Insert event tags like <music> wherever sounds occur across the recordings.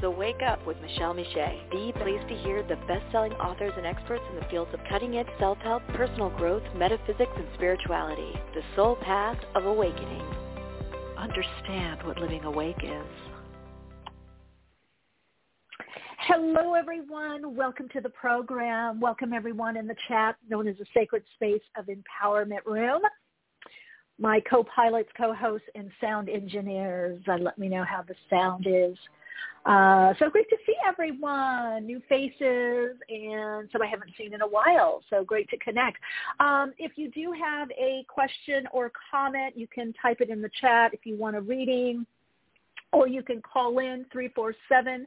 So wake up with Michele Meiche, the place to hear the best-selling authors and experts in the fields of cutting-edge self-help, personal growth, metaphysics, and spirituality. The soul path of awakening. Understand what living awake is. Hello, everyone. Welcome to the program. Welcome, everyone in the chat known as the Sacred Space of Empowerment Room my co-pilots, co-hosts, and sound engineers. Uh, let me know how the sound is. Uh, so great to see everyone, new faces, and some I haven't seen in a while. So great to connect. Um, if you do have a question or comment, you can type it in the chat if you want a reading, or you can call in 347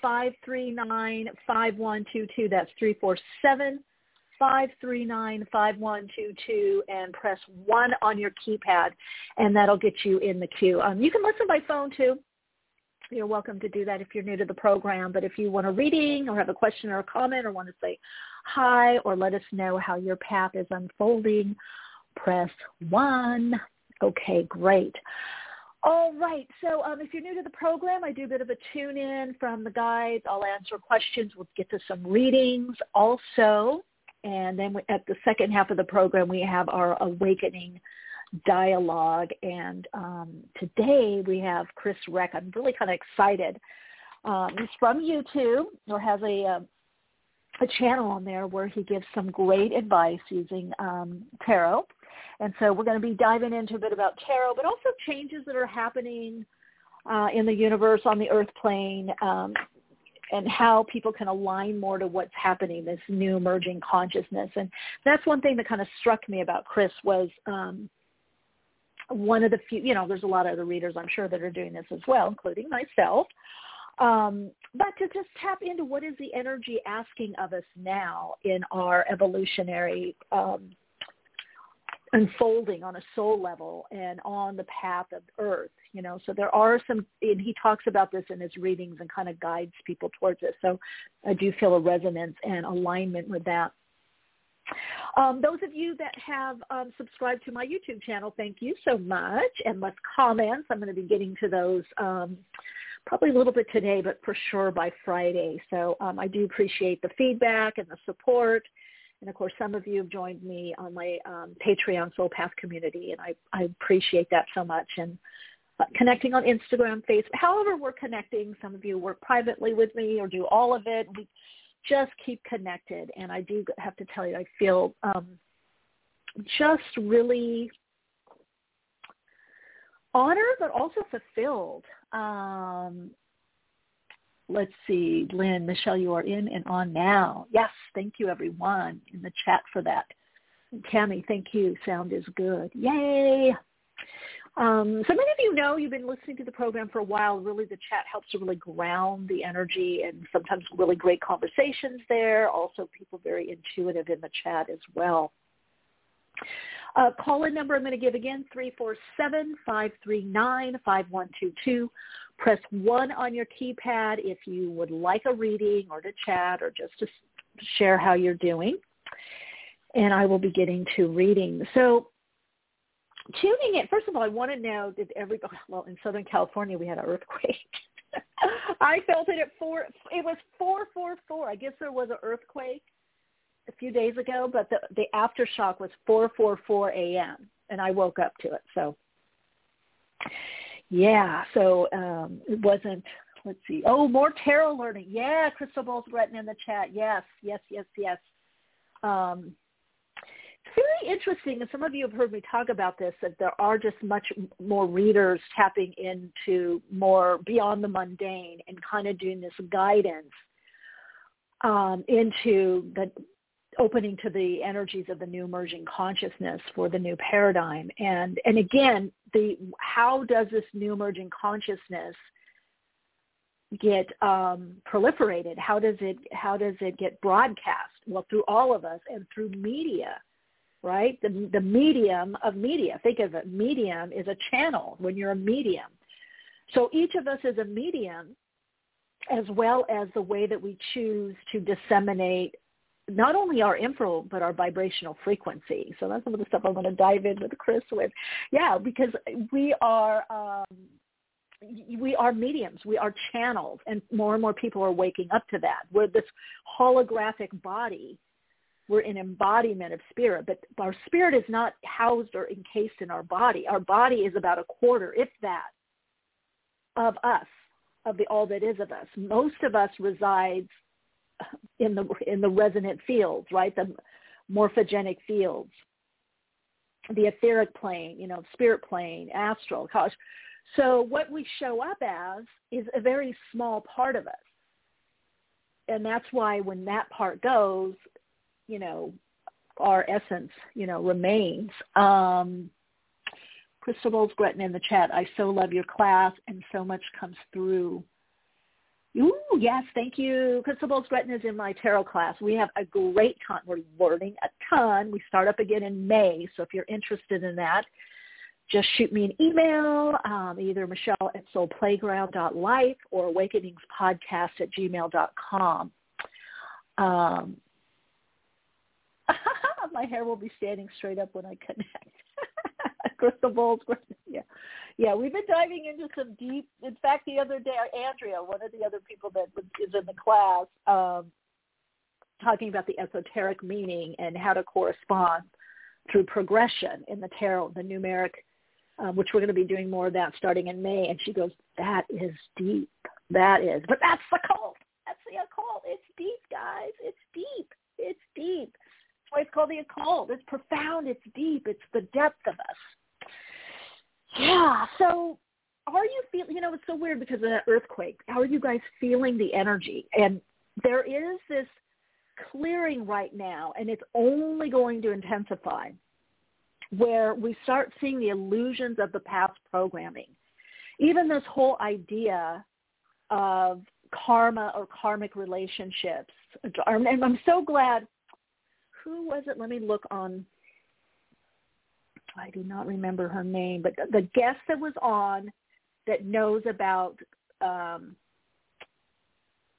539 5122. That's 347 539-5122 and press 1 on your keypad and that'll get you in the queue. Um, you can listen by phone too. You're welcome to do that if you're new to the program. But if you want a reading or have a question or a comment or want to say hi or let us know how your path is unfolding, press 1. Okay, great. All right. So um, if you're new to the program, I do a bit of a tune in from the guides. I'll answer questions. We'll get to some readings. Also, and then we, at the second half of the program, we have our awakening dialogue. And um, today we have Chris Reck. I'm really kind of excited. Um, he's from YouTube or has a, a, um, a channel on there where he gives some great advice using um, tarot. And so we're going to be diving into a bit about tarot, but also changes that are happening uh, in the universe on the earth plane. Um, and how people can align more to what's happening, this new emerging consciousness. And that's one thing that kind of struck me about Chris was um, one of the few, you know, there's a lot of other readers I'm sure that are doing this as well, including myself. Um, but to just tap into what is the energy asking of us now in our evolutionary um, unfolding on a soul level and on the path of earth you know? So there are some and he talks about this in his readings and kind of guides people towards it. So i do feel a resonance and alignment with that um, those of you that have um, subscribed to my YouTube channel, thank you so much. And left comments. I'm going to be getting to those um, probably a little bit today, but for sure by Friday. So um, I do appreciate the feedback and the support. And of course, some of you have joined me on my um, Patreon Soul Path community, and I, I appreciate that so much. And uh, connecting on Instagram, Facebook, however we're connecting. Some of you work privately with me or do all of it. We just keep connected. And I do have to tell you, I feel um, just really honored, but also fulfilled um, let's see, Lynn, Michelle, you are in and on now. Yes, thank you everyone in the chat for that. Tammy, thank you. Sound is good. Yay. Um, so many of you know you've been listening to the program for a while. Really, the chat helps to really ground the energy and sometimes really great conversations there. Also, people very intuitive in the chat as well. Uh, call-in number I'm going to give again, 347-539-5122. Press 1 on your keypad if you would like a reading or to chat or just to share how you're doing. And I will be getting to reading. So tuning in, first of all, I want to know, did everybody, well, in Southern California, we had an earthquake. <laughs> I felt it at 4, it was 444. I guess there was an earthquake a few days ago, but the, the aftershock was 444 a.m. and I woke up to it. So yeah, so um, it wasn't. Let's see. Oh, more tarot learning. Yeah, Crystal Ball's written in the chat. Yes, yes, yes, yes. Um, very interesting, and some of you have heard me talk about this, that there are just much more readers tapping into more beyond the mundane and kind of doing this guidance um, into the opening to the energies of the new emerging consciousness for the new paradigm. And and again, the how does this new emerging consciousness get um, proliferated? How does it how does it get broadcast? Well, through all of us and through media, right? The the medium of media. Think of it. Medium is a channel when you're a medium. So each of us is a medium, as well as the way that we choose to disseminate not only our info but our vibrational frequency. So that's some of the stuff I'm going to dive in with Chris with. Yeah, because we are um, we are mediums, we are channels, and more and more people are waking up to that. We're this holographic body. We're an embodiment of spirit, but our spirit is not housed or encased in our body. Our body is about a quarter, if that, of us, of the all that is of us. Most of us resides in the in the resonant fields, right? The morphogenic fields, the etheric plane, you know, spirit plane, astral, causal. So what we show up as is a very small part of us. And that's why when that part goes, you know, our essence, you know, remains. Um, Crystal's Gretton in the chat. I so love your class and so much comes through Ooh, yes, thank you. Crystal Gretton is in my tarot class. We have a great time. We're learning a ton. We start up again in May, so if you're interested in that, just shoot me an email, um, either Michelle at soulplayground.life or awakeningspodcast at gmail.com. Um, <laughs> my hair will be standing straight up when I connect. <laughs> Crystal Bowles. Yeah, yeah. We've been diving into some deep. In fact, the other day, Andrea, one of the other people that is in the class, um, talking about the esoteric meaning and how to correspond through progression in the tarot, the numeric, um, which we're going to be doing more of that starting in May. And she goes, "That is deep. That is, but that's the cult. That's the occult. It's deep, guys. It's deep. It's deep." Why it's called the occult. It's profound. It's deep. It's the depth of us. Yeah. So are you feeling, you know, it's so weird because of that earthquake. How are you guys feeling the energy? And there is this clearing right now, and it's only going to intensify, where we start seeing the illusions of the past programming. Even this whole idea of karma or karmic relationships. And I'm so glad. Who was it? Let me look on I do not remember her name, but the, the guest that was on that knows about um,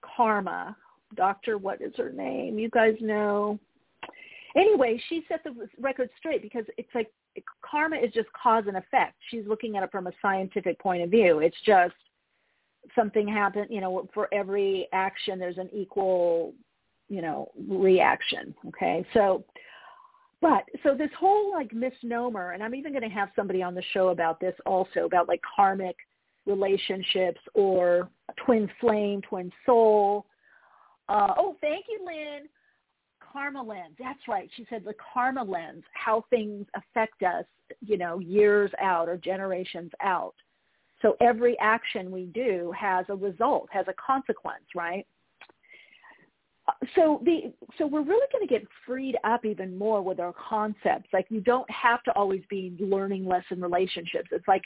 karma, Doctor, what is her name? You guys know. Anyway, she set the record straight because it's like karma is just cause and effect. She's looking at it from a scientific point of view. It's just something happened, you know, for every action there's an equal, you know, reaction. Okay. So but so this whole like misnomer, and I'm even going to have somebody on the show about this also about like karmic relationships or twin flame, twin soul. Uh, oh, thank you, Lynn. Karma lens. That's right. She said the karma lens, how things affect us, you know, years out or generations out. So every action we do has a result, has a consequence, right? So the so we're really going to get freed up even more with our concepts. Like you don't have to always be learning lesson relationships. It's like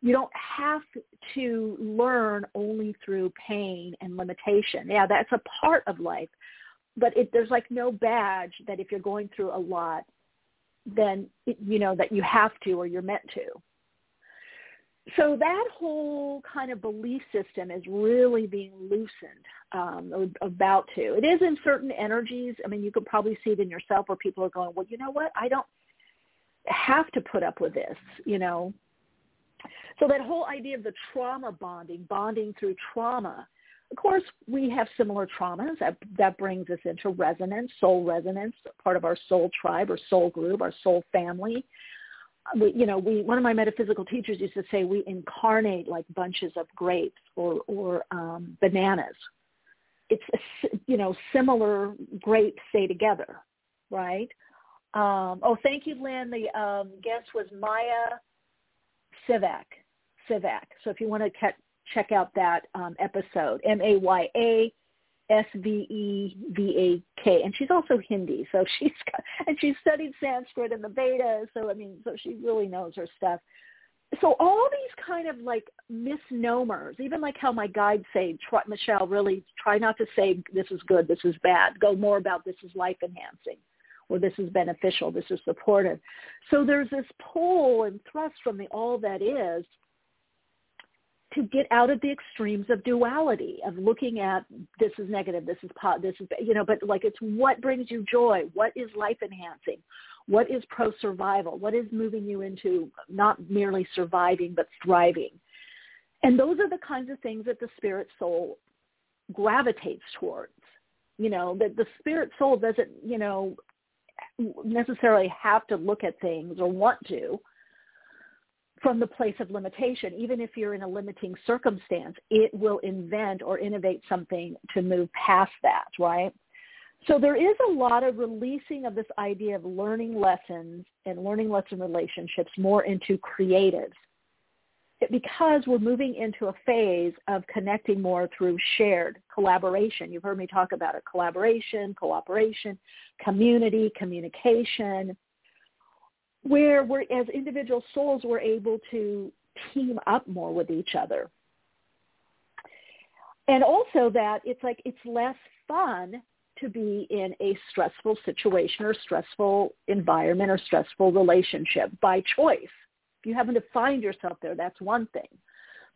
you don't have to learn only through pain and limitation. Yeah that's a part of life but it, there's like no badge that if you're going through a lot then it, you know that you have to or you're meant to so that whole kind of belief system is really being loosened um, or about to. It is in certain energies. I mean, you could probably see it in yourself where people are going, well, you know what? I don't have to put up with this, you know. So that whole idea of the trauma bonding, bonding through trauma, of course, we have similar traumas. That, that brings us into resonance, soul resonance, part of our soul tribe or soul group, our soul family we, you know, we one of my metaphysical teachers used to say we incarnate like bunches of grapes or or um, bananas. It's a, you know similar grapes stay together, right? Um, oh, thank you, Lynn. The um, guest was Maya Sivak. Sivak. So if you want to check out that um, episode, M A Y A S V E V A K, and she's also Hindi. So <laughs> she's got, and she's studied Sanskrit and the Vedas. So I mean, so she really knows her stuff. So all these kind of like misnomers, even like how my guides say, try, Michelle, really try not to say this is good, this is bad. Go more about this is life enhancing, or this is beneficial, this is supportive. So there's this pull and thrust from the all that is to get out of the extremes of duality of looking at this is negative, this is po- this is you know, but like it's what brings you joy, what is life enhancing, what is pro survival, what is moving you into not merely surviving but thriving, and those are the kinds of things that the spirit soul gravitates towards. You know that the spirit soul doesn't you know necessarily have to look at things or want to from the place of limitation. Even if you're in a limiting circumstance, it will invent or innovate something to move past that, right? So there is a lot of releasing of this idea of learning lessons and learning lesson relationships more into creatives because we're moving into a phase of connecting more through shared collaboration. You've heard me talk about it, collaboration, cooperation, community, communication, where we're as individual souls we're able to team up more with each other. And also that it's like it's less fun to be in a stressful situation or stressful environment or stressful relationship by choice. If you happen to find yourself there that's one thing.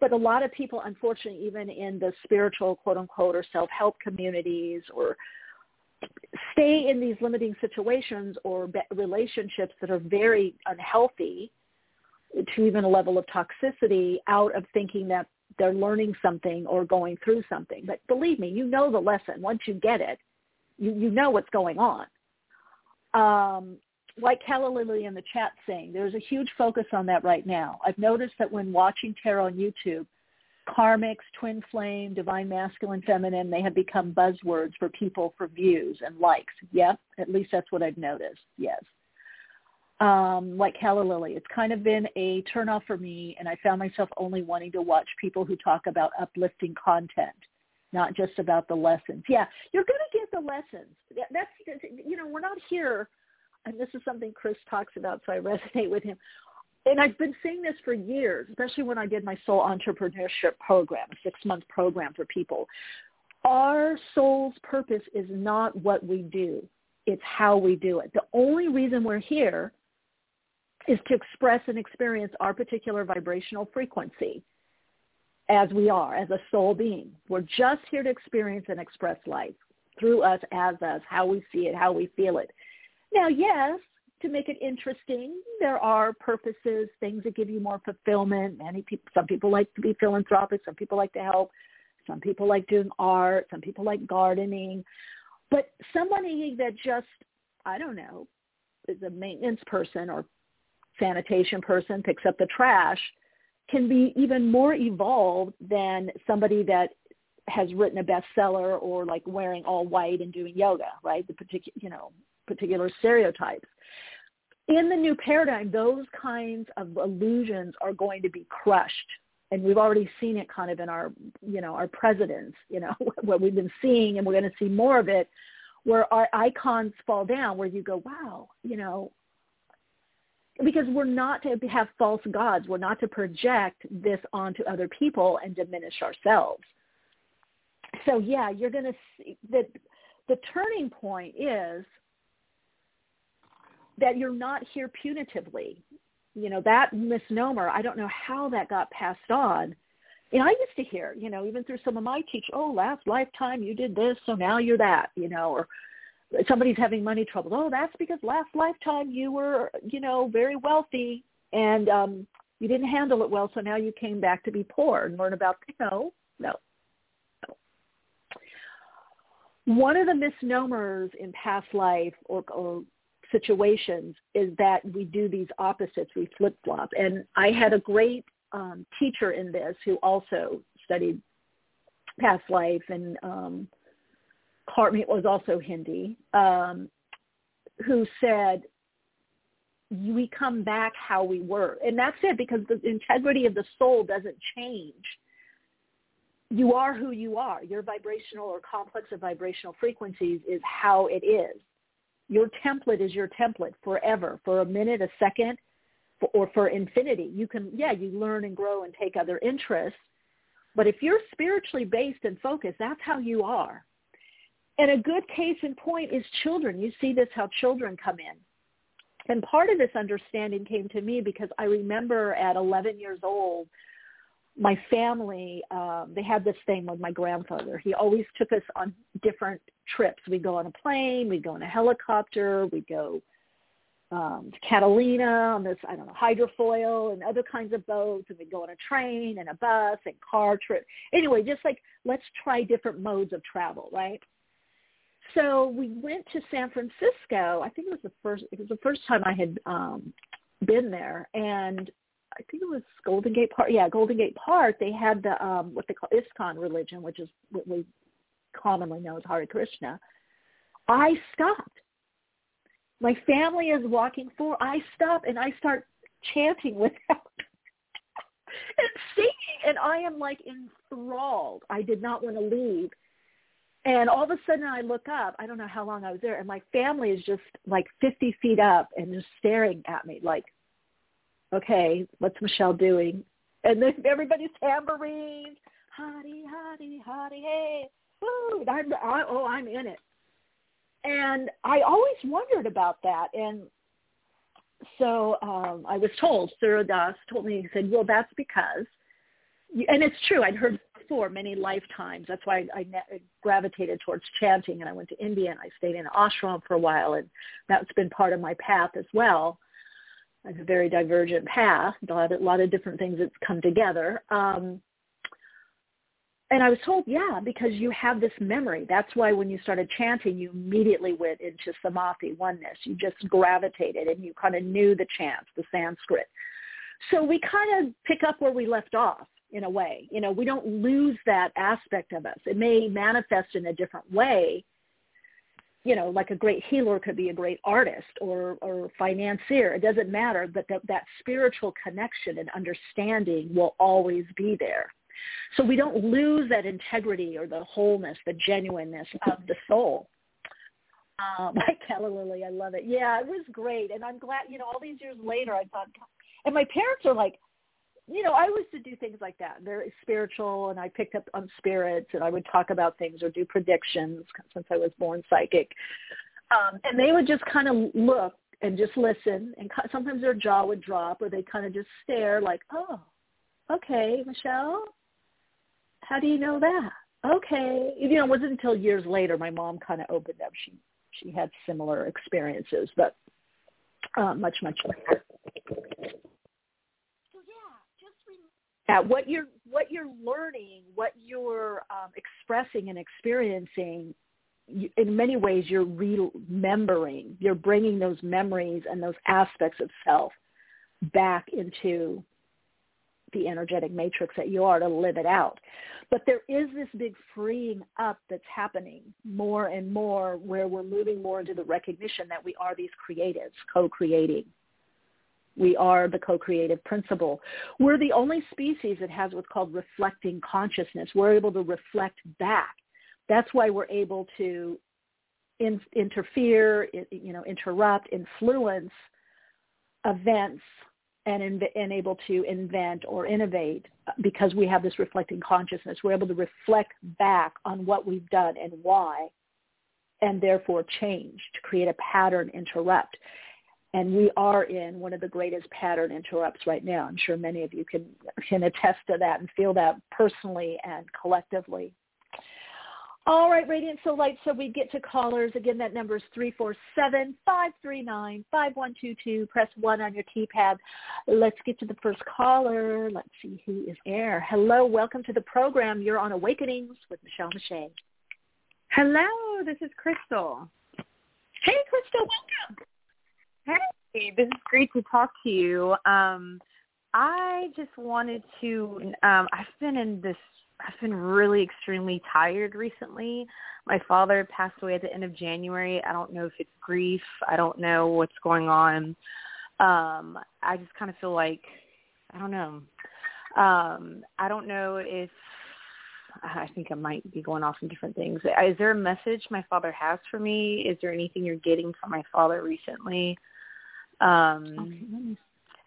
But a lot of people unfortunately even in the spiritual quote unquote or self-help communities or stay in these limiting situations or relationships that are very unhealthy to even a level of toxicity out of thinking that they're learning something or going through something. But believe me, you know the lesson. Once you get it, you, you know what's going on. Um, like Calla Lily in the chat saying, there's a huge focus on that right now. I've noticed that when watching tarot on YouTube, karmics, twin flame, divine masculine, feminine, they have become buzzwords for people for views and likes. Yep, at least that's what I've noticed. Yes. Um, like Calla Lily, it's kind of been a turnoff for me, and I found myself only wanting to watch people who talk about uplifting content, not just about the lessons. Yeah, you're going to get the lessons. That's you know we're not here, and this is something Chris talks about, so I <laughs> resonate with him and I've been saying this for years, especially when I did my soul entrepreneurship program, a six-month program for people. Our soul's purpose is not what we do. It's how we do it. The only reason we're here is to express and experience our particular vibrational frequency as we are, as a soul being. We're just here to experience and express life through us, as us, how we see it, how we feel it. Now, yes, to make it interesting. There are purposes, things that give you more fulfillment. Many people, some people like to be philanthropic. Some people like to help. Some people like doing art. Some people like gardening. But somebody that just, I don't know, is a maintenance person or sanitation person, picks up the trash, can be even more evolved than somebody that has written a bestseller or like wearing all white and doing yoga, right? The particular, you know, particular stereotypes in the new paradigm, those kinds of illusions are going to be crushed. And we've already seen it kind of in our, you know, our presidents, you know, <laughs> what we've been seeing, and we're going to see more of it, where our icons fall down, where you go, wow, you know, because we're not to have false gods. We're not to project this onto other people and diminish ourselves. So yeah, you're going to see that the turning point is that you're not here punitively. You know, that misnomer, I don't know how that got passed on. And I used to hear, you know, even through some of my teach, oh, last lifetime you did this, so now you're that, you know, or somebody's having money trouble. Oh, that's because last lifetime you were, you know, very wealthy and um you didn't handle it well, so now you came back to be poor and learn about no, no, no. One of the misnomers in past life or, or situations is that we do these opposites, we flip-flop. And I had a great um, teacher in this who also studied past life and um, it was also Hindi, um, who said, we come back how we were. And that's it because the integrity of the soul doesn't change you are who you are. Your vibrational or complex of vibrational frequencies is how it is. Your template is your template forever, for a minute, a second, for, or for infinity. You can, yeah, you learn and grow and take other interests. But if you're spiritually based and focused, that's how you are. And a good case in point is children. You see this how children come in. And part of this understanding came to me because I remember at 11 years old, my family, um, they had this thing with my grandfather. He always took us on different trips. We'd go on a plane, we'd go on a helicopter, we'd go um, to Catalina on this, I don't know, hydrofoil and other kinds of boats, and we'd go on a train and a bus and car trip. Anyway, just like let's try different modes of travel, right? So we went to San Francisco. I think it was the first. It was the first time I had um, been there, and I think it was Golden Gate Park. Yeah, Golden Gate Park. They had the um, what they call ISKCON religion, which is what we commonly know as Hare Krishna. I stopped. My family is walking forward. I stop and I start chanting <laughs> with them and singing, and I am like enthralled. I did not want to leave. And all of a sudden I look up, I don't know how long I was there, and my family is just like 50 feet up and just staring at me like, okay, what's Michelle doing? And then everybody's tambourines, hotty, hotty, hotty, hey, woo, I'm, I, oh, I'm in it. And I always wondered about that. And so um, I was told, Surya Das told me, he said, well, that's because, and it's true, I'd heard before many lifetimes. That's why I, I gravitated towards chanting, and I went to India and I stayed in ashram for a while, and that's been part of my path as well a very divergent path, a lot, a lot of different things that's come together. Um, and I was told, yeah, because you have this memory. That's why when you started chanting, you immediately went into samadhi, oneness. You just gravitated and you kind of knew the chants, the Sanskrit. So we kind of pick up where we left off in a way. You know, we don't lose that aspect of us. It may manifest in a different way, you know, like a great healer could be a great artist or, or financier. It doesn't matter, but that, that spiritual connection and understanding will always be there. So we don't lose that integrity or the wholeness, the genuineness of the soul. Um, <laughs> like Calla Lily, I love it. Yeah, it was great. And I'm glad, you know, all these years later, I thought, and my parents are like, you know, I used to do things like that, very spiritual, and I picked up on spirits, and I would talk about things or do predictions since I was born psychic. Um, and they would just kind of look and just listen, and sometimes their jaw would drop, or they kind of just stare, like, "Oh, okay, Michelle, how do you know that? Okay, you know, it wasn't until years later my mom kind of opened up. She she had similar experiences, but uh, much much later at what you're what you're learning, what you're um, expressing and experiencing. You, in many ways, you're remembering. You're bringing those memories and those aspects of self back into the energetic matrix that you are to live it out. But there is this big freeing up that's happening more and more where we're moving more into the recognition that we are these creatives co-creating we are the co-creative principle. We're the only species that has what's called reflecting consciousness. We're able to reflect back. That's why we're able to in, interfere, you know, interrupt, influence events and, in, and able to invent or innovate uh, because we have this reflecting consciousness. We're able to reflect back on what we've done and why and therefore change to create a pattern interrupt and we are in one of the greatest pattern interrupts right now. I'm sure many of you can can attest to that and feel that personally and collectively. All right, Radiant So Light, so we get to callers. Again, that number is 347-539-5122. Press 1 on your keypad. Let's get to the first caller. Let's see who is air. Hello, welcome to the program. You're on Awakenings with Michele Meiche. Hello, this is Crystal. Hey, Crystal, welcome. Hey, this is great to talk to you. Um, I just wanted to. Um, I've been in this. I've been really extremely tired recently. My father passed away at the end of January. I don't know if it's grief. I don't know what's going on. Um, I just kind of feel like I don't know. Um, I don't know if I think I might be going off in different things. Is there a message my father has for me? Is there anything you're getting from my father recently? Um, okay,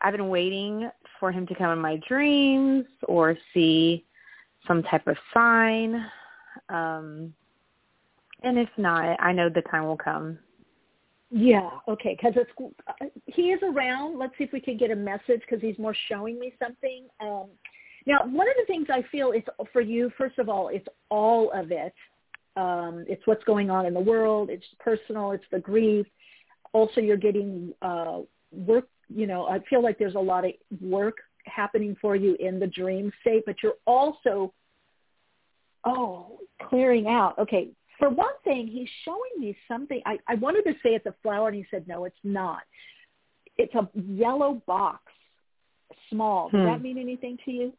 I've been waiting for him to come in my dreams or see some type of sign. Um, and if not, I know the time will come. Yeah, okay, because it's uh, he is around. Let's see if we can get a message because he's more showing me something. Um, now, one of the things I feel is for you, first of all, it's all of it. Um, it's what's going on in the world. It's personal. It's the grief. Also, you're getting uh, work. You know, I feel like there's a lot of work happening for you in the dream state, but you're also, oh, clearing out. Okay, for one thing, he's showing me something. I, I wanted to say it's a flower, and he said, no, it's not. It's a yellow box, small. Does hmm. that mean anything to you?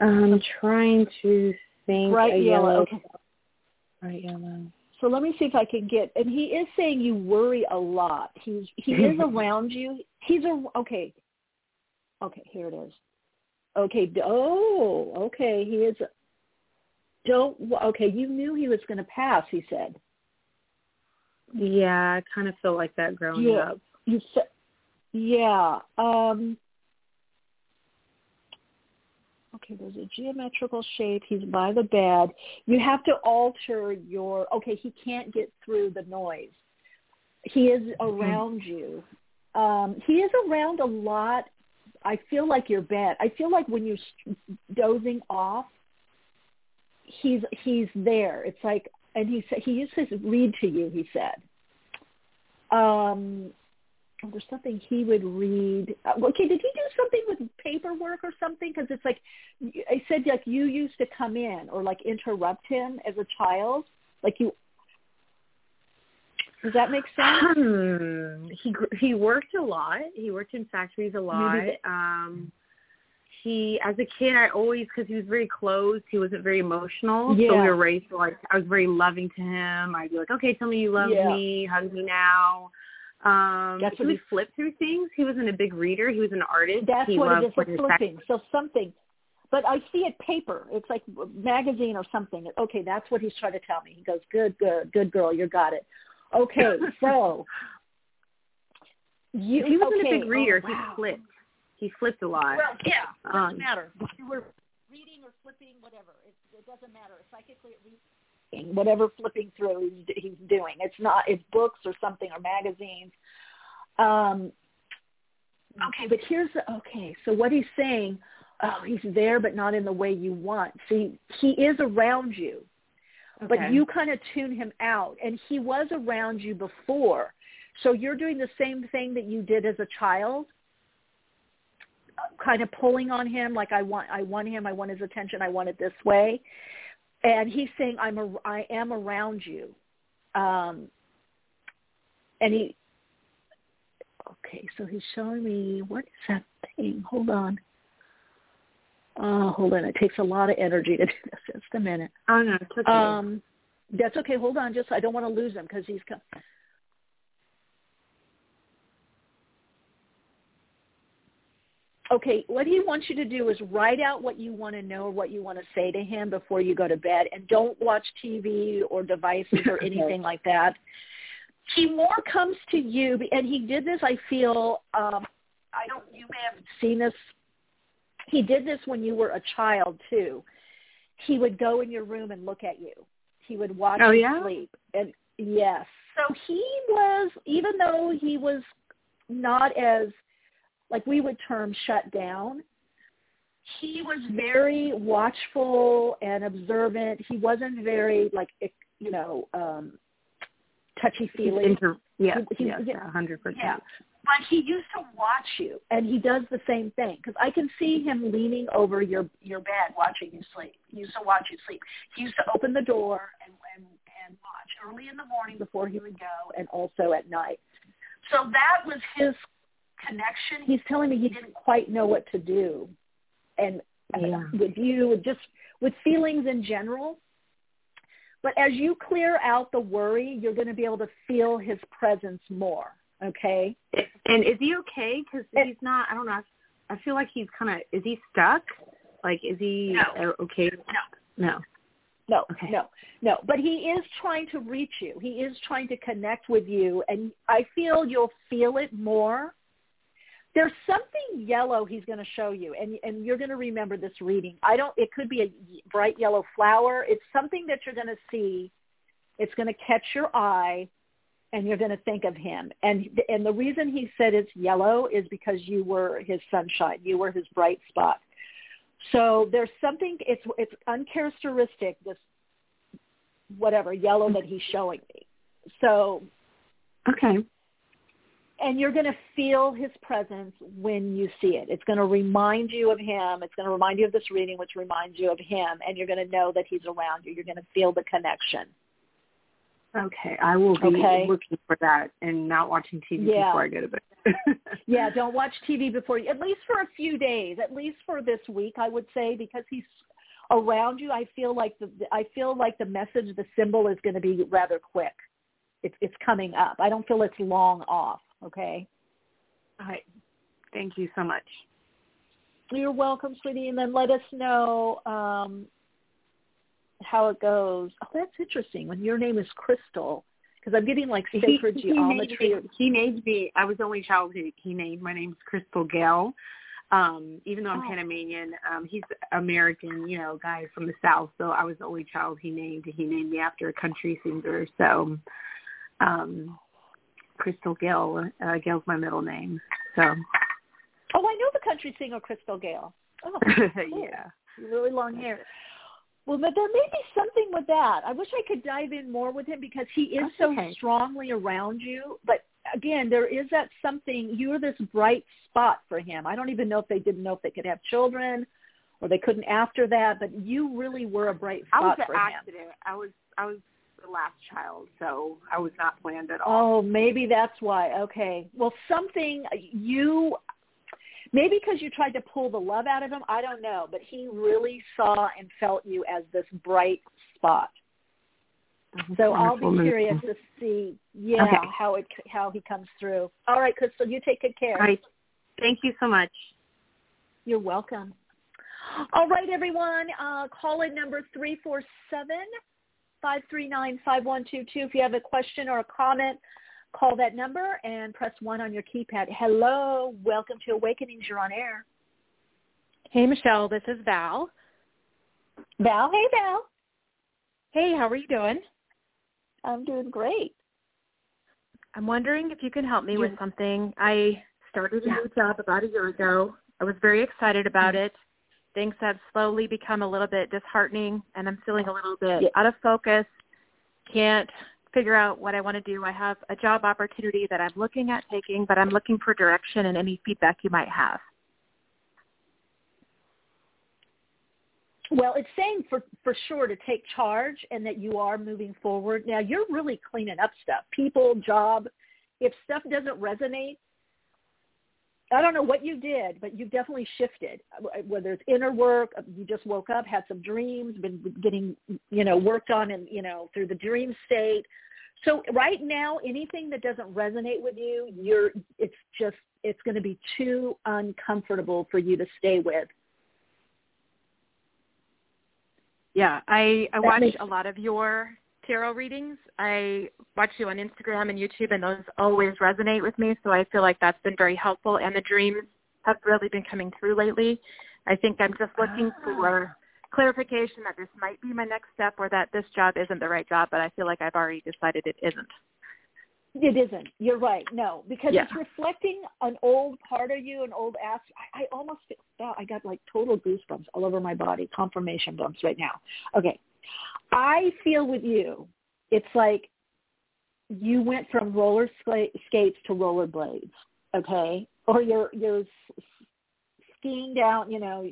I'm trying to think. Bright yellow. yellow. Okay. Bright yellow. So let me see if I can get. And he is saying you worry a lot. He's he is <laughs> around you. He's a okay. Okay, here it is. Okay. Oh, okay. He is don't okay you knew he was going to pass he said yeah i kind of feel like that growing yeah, up you yeah um okay there's a geometrical shape he's by the bed you have to alter your okay he can't get through the noise he is mm-hmm. around mm-hmm. you um he is around a lot i feel like your bed i feel like when you're dozing off he's he's there. It's like, and he said he used to read to you. He said, um, there's something he would read. Uh, okay, did he do something with paperwork or something? Because it's like I said, like you used to come in or like interrupt him as a child, like you. Does that make sense? Hmm. He he worked a lot. He worked in factories a lot. Um, he as a kid I always because he was very closed, he wasn't very emotional. Yeah. So we were raised like I was very loving to him. I'd be like, Okay, tell me you love yeah. me, hug me now. Um That's he would flip through things. He wasn't a big reader, he was an artist. That's he what it is, like flipping. So something but I see it paper. It's like magazine or something. Okay, that's what he's trying to tell me. He goes, Good, good, good girl, you got it. Okay, <laughs> so you, he wasn't okay. a big reader, oh, wow. he flipped he flipped a lot. Well, yeah, it doesn't um, matter. You were reading or flipping, whatever, it, it doesn't matter. Psychically, it reads whatever flipping through he's, he's doing. It's not it's books or something or magazines. Um, okay, but here's the, okay. So what he's saying, oh, he's there, but not in the way you want. See, he is around you, okay. but you kind of tune him out, and he was around you before. So you're doing the same thing that you did as a child kind of pulling on him like I want I want him, I want his attention, I want it this way. And he's saying I'm a, I am around you. Um and he okay, so he's showing me what is that thing? Hold on. Oh, hold on. It takes a lot of energy to do this. Just a minute. Oh no, it's okay. Um, that's okay. Hold on. Just I don't want to lose him because he's. Come- okay, what he wants you to do is write out what you want to know or what you want to say to him before you go to bed and don't watch TV or devices or <laughs> anything like that. He more comes to you and he did this I feel um I don't you may have seen this he did this when you were a child too. He would go in your room and look at you. He would watch oh, you yeah? sleep. And yes. So he was even though he was not as like we would term shut down. He was very watchful and observant. He wasn't very like you know um touchy feely. Inter- yeah, he, he, yes, hundred percent. But he used to watch you, and he does the same thing because I can see him leaning over your your bed watching you sleep. He used to watch you sleep. He used to open the door and and and watch early in the morning before he would go, and also at night. So that was his connection. He's telling me he didn't quite know what to do, and uh, yeah. with you, just with feelings in general. But as you clear out the worry, you're going to be able to feel his presence more. Okay. And is he okay? Because he's not. I don't know. I feel like he's kind of. Is he stuck? Like, is he no. okay? No. No. No, okay. no, no. But he is trying to reach you. He is trying to connect with you, and I feel you'll feel it more. There's something yellow he's going to show you, and and you're going to remember this reading. I don't. It could be a bright yellow flower. It's something that you're going to see. It's going to catch your eye, and you're going to think of him. And and the reason he said it's yellow is because you were his sunshine. You were his bright spot. So there's something. It's it's uncharacteristic. This whatever yellow that he's showing me. So okay. And you're going to feel his presence when you see it. It's going to remind you of him. It's going to remind you of this reading, which reminds you of him, and you're going to know that he's around you. You're going to feel the connection. Okay, I will be okay. looking for that and not watching TV yeah. before I go to bed. <laughs> yeah, don't watch TV before you, at least for a few days, at least for this week, I would say, because he's around you. I feel like the I feel like the message, the symbol is going to be rather quick. It's it's coming up. I don't feel it's long off. Okay. All right. Thank you so much. You're welcome, sweetie. And then let us know um, how it goes. Oh, that's interesting. When your name is Crystal, because I'm getting like sacred he, geometry. He named, me, he named me. I was the only child he, he named. My name's Crystal Gale. Um, even though I'm oh. Panamanian, um, he's American, you know, guy from the South. So I was the only child he named. He named me after a country singer. So, um, Crystal Gale. Uh, Gale's my middle name. So. Oh, I know the country singer Crystal Gayle. Oh, <laughs> cool. yeah. Really long hair. Well, but there may be something with that. I wish I could dive in more with him because he is That's so okay. strongly around you. But again, there is that something. You're this bright spot for him. I don't even know if they didn't know if they could have children, or they couldn't after that. But you really were a bright spot I was for an him. accident. I was I was the last child, so I was not planned at all. Oh, maybe that's why. Okay. Well, something you maybe because you tried to pull the love out of him, I don't know, but he really saw and felt you as this bright spot. So I'll be curious to see, yeah, okay. how it how he comes through. All right, Crystal, you take good care. All right. Thank you so much. You're welcome. All right, everyone. Uh, call in number three four seven If you have a question or a comment, call that number and press 1 on your keypad. Hello. Welcome to Awakenings. You're on air. Hey, Michelle. This is Val. Val. Hey, Val. Hey, how are you doing? I'm doing great. I'm wondering if you can help me with something. I started a new job about a year ago. I was very excited about Mm-hmm. it. Things have slowly become a little bit disheartening, and I'm feeling a little bit Yeah. out of focus. Can't figure out what I want to do. I have a job opportunity that I'm looking at taking, but I'm looking for direction and any feedback you might have. Well, it's saying for for sure to take charge and that you are moving forward. Now you're really cleaning up stuff, people, job. If stuff doesn't resonate, I don't know what you did, but you've definitely shifted. Uh, whether it's inner work, uh, you just woke up, had some dreams, been getting you know worked on, and you know through the dream state. So right now, anything that doesn't resonate with you, you're it's just it's going to be too uncomfortable for you to stay with. Yeah, I I That watch makes- a lot of your tarot readings. I watch you on Instagram and YouTube, and those always resonate with me. So I feel like that's been very helpful. And the dreams have really been coming through lately. I think I'm just looking for ah. clarification that this might be my next step, or that this job isn't the right job. But I feel like I've already decided it isn't. It isn't. You're right. No, because Yeah. it's reflecting an old part of you, an old ass. I, I almost feel, I got like total goosebumps all over my body, confirmation bumps right now. Okay, I feel with you. It's like you went from roller skates to roller blades. Okay, or you're you're skiing down. You know,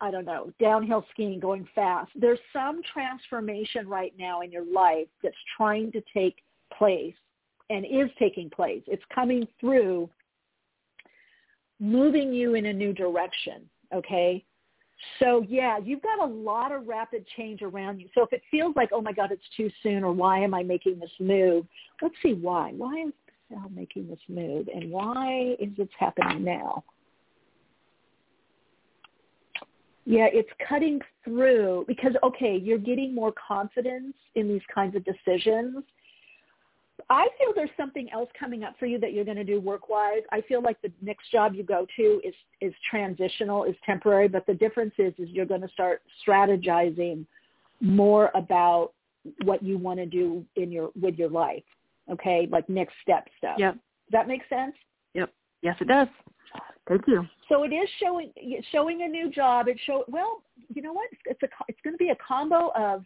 I don't know, downhill skiing, going fast. There's some transformation right now in your life that's trying to take place and is taking place. It's coming through, moving you in a new direction. Okay. So yeah, you've got a lot of rapid change around you. So if it feels like, oh my God, it's too soon or why am I making this move? Let's see why. Why is Sal making this move and why is this happening now? Yeah, it's cutting through because okay, you're getting more confidence in these kinds of decisions. I feel there's something else coming up for you that you're going to do work-wise. I feel like the next job you go to is is transitional, is temporary, but the difference is is you're going to start strategizing more about what you want to do in your with your life. Okay, like next step stuff. Yep. Does that make sense? Yep. Yes, it does. Thank you. So it is showing showing a new job. It show well, you know what? It's a it's going to be a combo of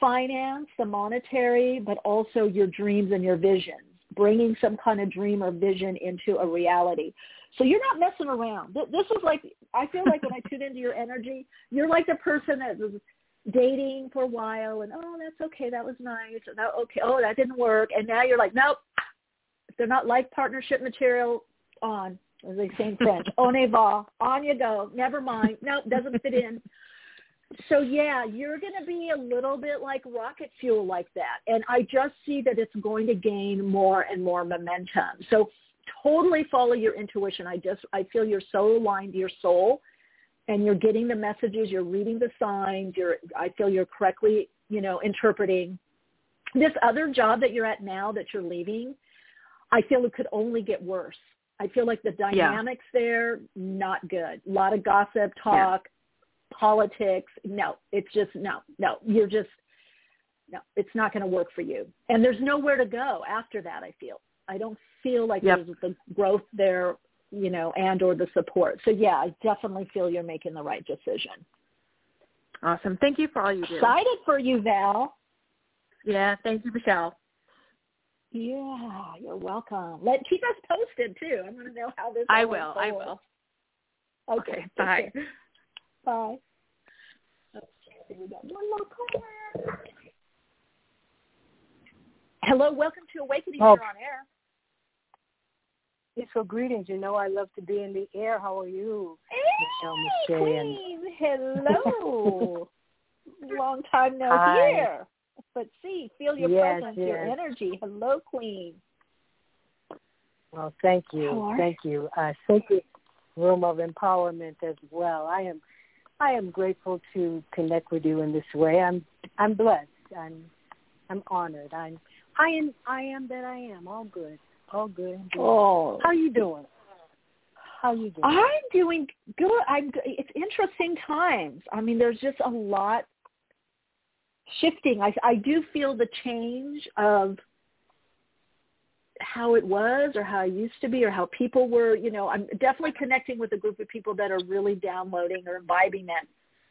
finance, the monetary, but also your dreams and your visions, bringing some kind of dream or vision into a reality. So you're not messing around. This is like I feel like when I tune into your energy, you're like the person that was dating for a while and oh that's okay that was nice and that okay oh that didn't work and now you're like nope if they're not like partnership material on as they say in French. <laughs> On va. On you go. Never mind. Nope, doesn't fit in. So yeah, you're going to be a little bit like rocket fuel like that. And I just see that it's going to gain more and more momentum. So totally follow your intuition. I just, I feel you're so aligned to your soul and you're getting the messages, you're reading the signs, you're, I feel you're correctly, you know, interpreting. This other job that you're at now that you're leaving, I feel it could only get worse I feel like the dynamics yeah. there not good. A lot of gossip, talk, yeah. Politics. No, it's just no, no. You're just no. It's not going to work for you. And there's nowhere to go after that. I feel. I don't feel like yep. there's the growth there, you know, and or the support. So yeah, I definitely feel you're making the right decision. Awesome. Thank you for all you do. Excited for you, Val. Yeah. Thank you, Michele. Yeah, you're welcome. Let keep us posted too. I want to know how this. I will. I will. Okay. okay bye. Bye. Okay, we got one more caller. Hello, welcome to Awakening. Oh. You're on air. Peaceful greetings. You know I love to be in the air. How are you, hey, Michele Queen. Hello. <laughs> Long time no Hi. hear but see, feel your yes, presence, yes. your energy. Hello, Queen. Well, thank you, thank you. Uh, sacred room of empowerment as well. I am, I am grateful to connect with you in this way. I'm, I'm blessed. I'm, I'm honored. I'm, I am, I am that I am. All good, all good. Oh, how you doing? How you doing? I'm doing good. I'm. It's interesting times. I mean, there's just a lot shifting. I, I do feel the change of how it was or how I used to be or how people were, you know, I'm definitely connecting with a group of people that are really downloading or imbibing that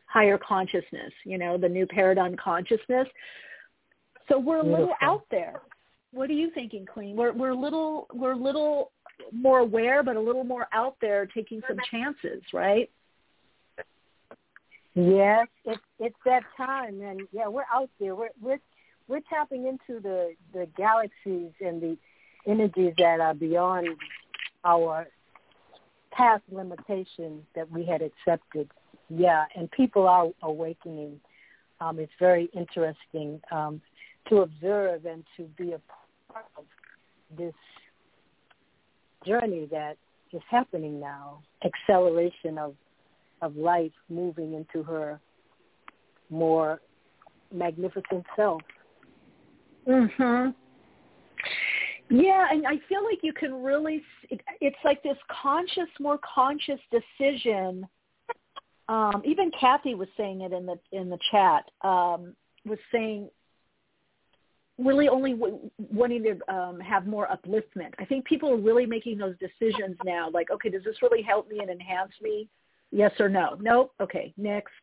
higher consciousness, you know, the new paradigm consciousness. So we're a Beautiful. little out there. What are you thinking, Queen? We're we're a little we're a little more aware but a little more out there taking some chances, right? Yes, it's it's that time, and yeah, we're out there. We're we're we're tapping into the the galaxies and the energies that are beyond our past limitations that we had accepted. Yeah, and people are awakening. Um, it's very interesting um, to observe and to be a part of this journey that is happening now. Acceleration of of life moving into her more magnificent self. Mhm. Yeah, and I feel like you can really, it's like this conscious more conscious decision um even Kathy was saying it in the in the chat um was saying really only w- wanting to um, have more upliftment. I think people are really making those decisions now. Like, okay, does this really help me and enhance me? Yes or no? Nope. Okay, next.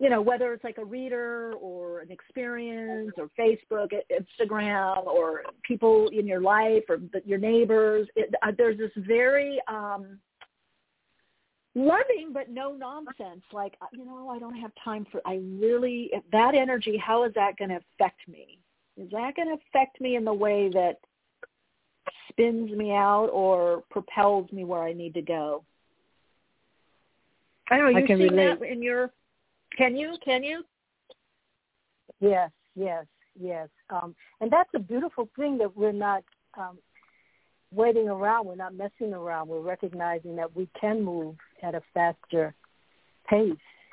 You know, whether it's like a reader or an experience or Facebook, Instagram, or people in your life or your neighbors, it, uh, there's this very um, loving but no nonsense. Like, uh, you know, I don't have time for. I really that energy. How is that going to affect me? Is that going to affect me in the way that spins me out or propels me where I need to go? I know you can relate. that in your. Can you? Can you? Yes, yes, yes. Um, and that's a beautiful thing that we're not um, waiting around. We're not messing around. We're recognizing that we can move at a faster pace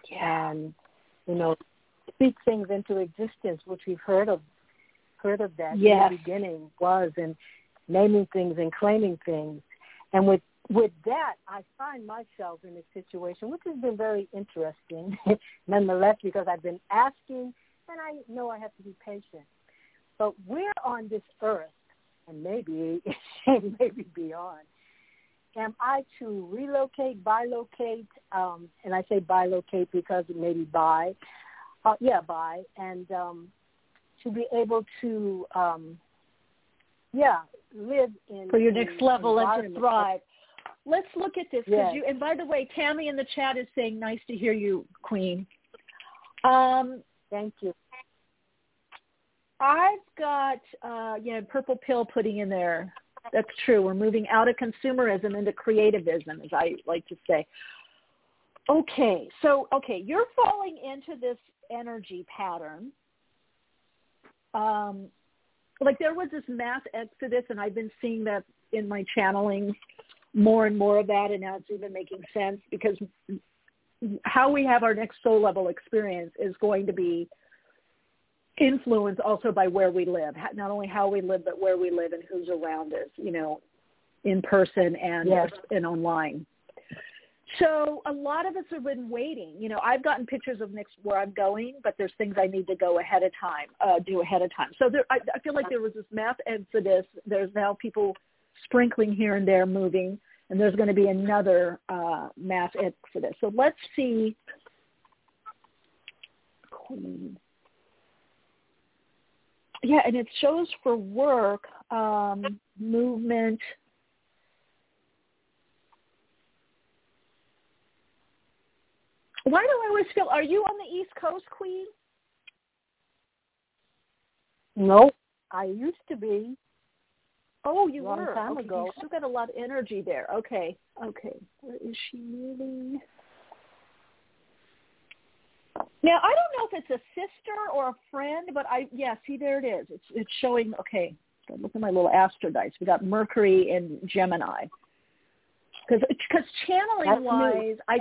yeah. and you know speak things into existence, which we've heard of heard of that yes. in the beginning was and naming things and claiming things. And with with that, I find myself in a situation which has been very interesting, <laughs> nonetheless, because I've been asking, and I know I have to be patient. But we're on this earth, and maybe <laughs> maybe beyond. Am I to relocate, bilocate, um, and I say bilocate because it may be buy, uh, yeah, buy, and um, to be able to, um, yeah, live in for your next level and to thrive. Let's look at this because Yes. you. And by the way, Tammy in the chat is saying, "Nice to hear you, Queen." Um, Thank you. I've got uh, you know purple pill putting in there. That's true. We're moving out of consumerism into creativism, as I like to say. Okay, so okay, you're falling into this energy pattern. Um, like there was this mass exodus, and I've been seeing that in my channeling more and more of that, and now it's even making sense because how we have our next soul level experience is going to be influenced also by where we live, not only how we live, but where we live and who's around us, you know, in person and Yes. and online. So a lot of us have been waiting. You know, I've gotten pictures of next where I'm going, but there's things I need to go ahead of time, uh, do ahead of time. So there, I, I feel like there was this mass exodus. There's now people sprinkling here and there, moving, and there's going to be another uh, mass exodus. So let's see. Queen. Yeah, and it shows for work, um, movement. Why do I always feel? Are you on the East Coast, Queen? No, I used to be. Oh, you Long were. time okay, ago. You still got a lot of energy there. Okay, okay. Where is she moving? Now I don't know if it's a sister or a friend, but I yeah, see there it is. It's it's showing. Okay, look at my little astro dice. We got Mercury and Gemini. Because because channeling That's wise, I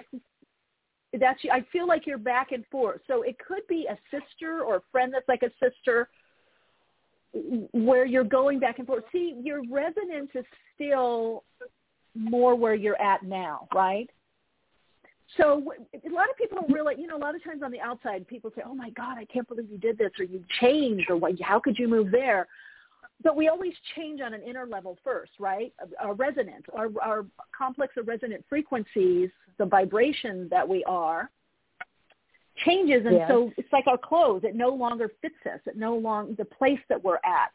that's I feel like you're back and forth. So it could be a sister or a friend that's like a sister where you're going back and forth. See, your resonance is still more where you're at now, right? So a lot of people don't realize, you know, a lot of times on the outside, people say, "Oh my God, I can't believe you did this," or "You changed," or "What? How could you move there?" But we always change on an inner level first, right? Our resonance, our, our complex of resonant frequencies, the vibration that we are, changes, and Yes. so it's like our clothes. It no longer fits us. It no longer the place that we're at.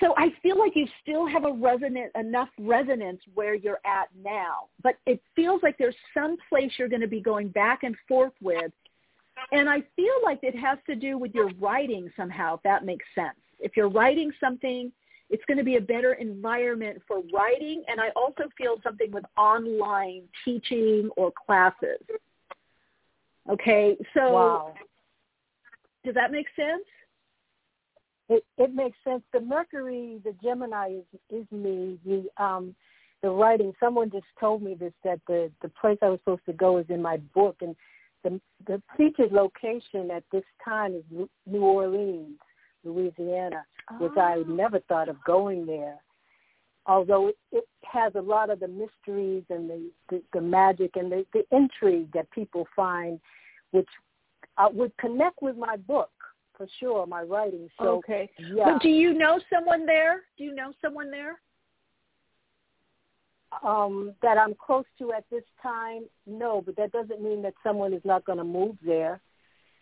So I feel like you still have a resonant enough resonance where you're at now, but it feels like there's some place you're going to be going back and forth with, and I feel like it has to do with your writing somehow. If that makes sense. If you're writing something, it's going to be a better environment for writing, and I also feel something with online teaching or classes. Okay, so Wow. does that make sense? It it makes sense. The Mercury, the Gemini is is me. The um the writing. Someone just told me this that the the place I was supposed to go is in my book, and the the featured location at this time is New Orleans, Louisiana, which I Oh. never thought of going there. Although it, it has a lot of the mysteries and the the, the magic and the, the intrigue that people find, which uh, would connect with my book for sure, my writing. So okay. yeah. But do you know someone there? Do you know someone there? um, that I'm close to at this time, no, but that doesn't mean that someone is not going to move there.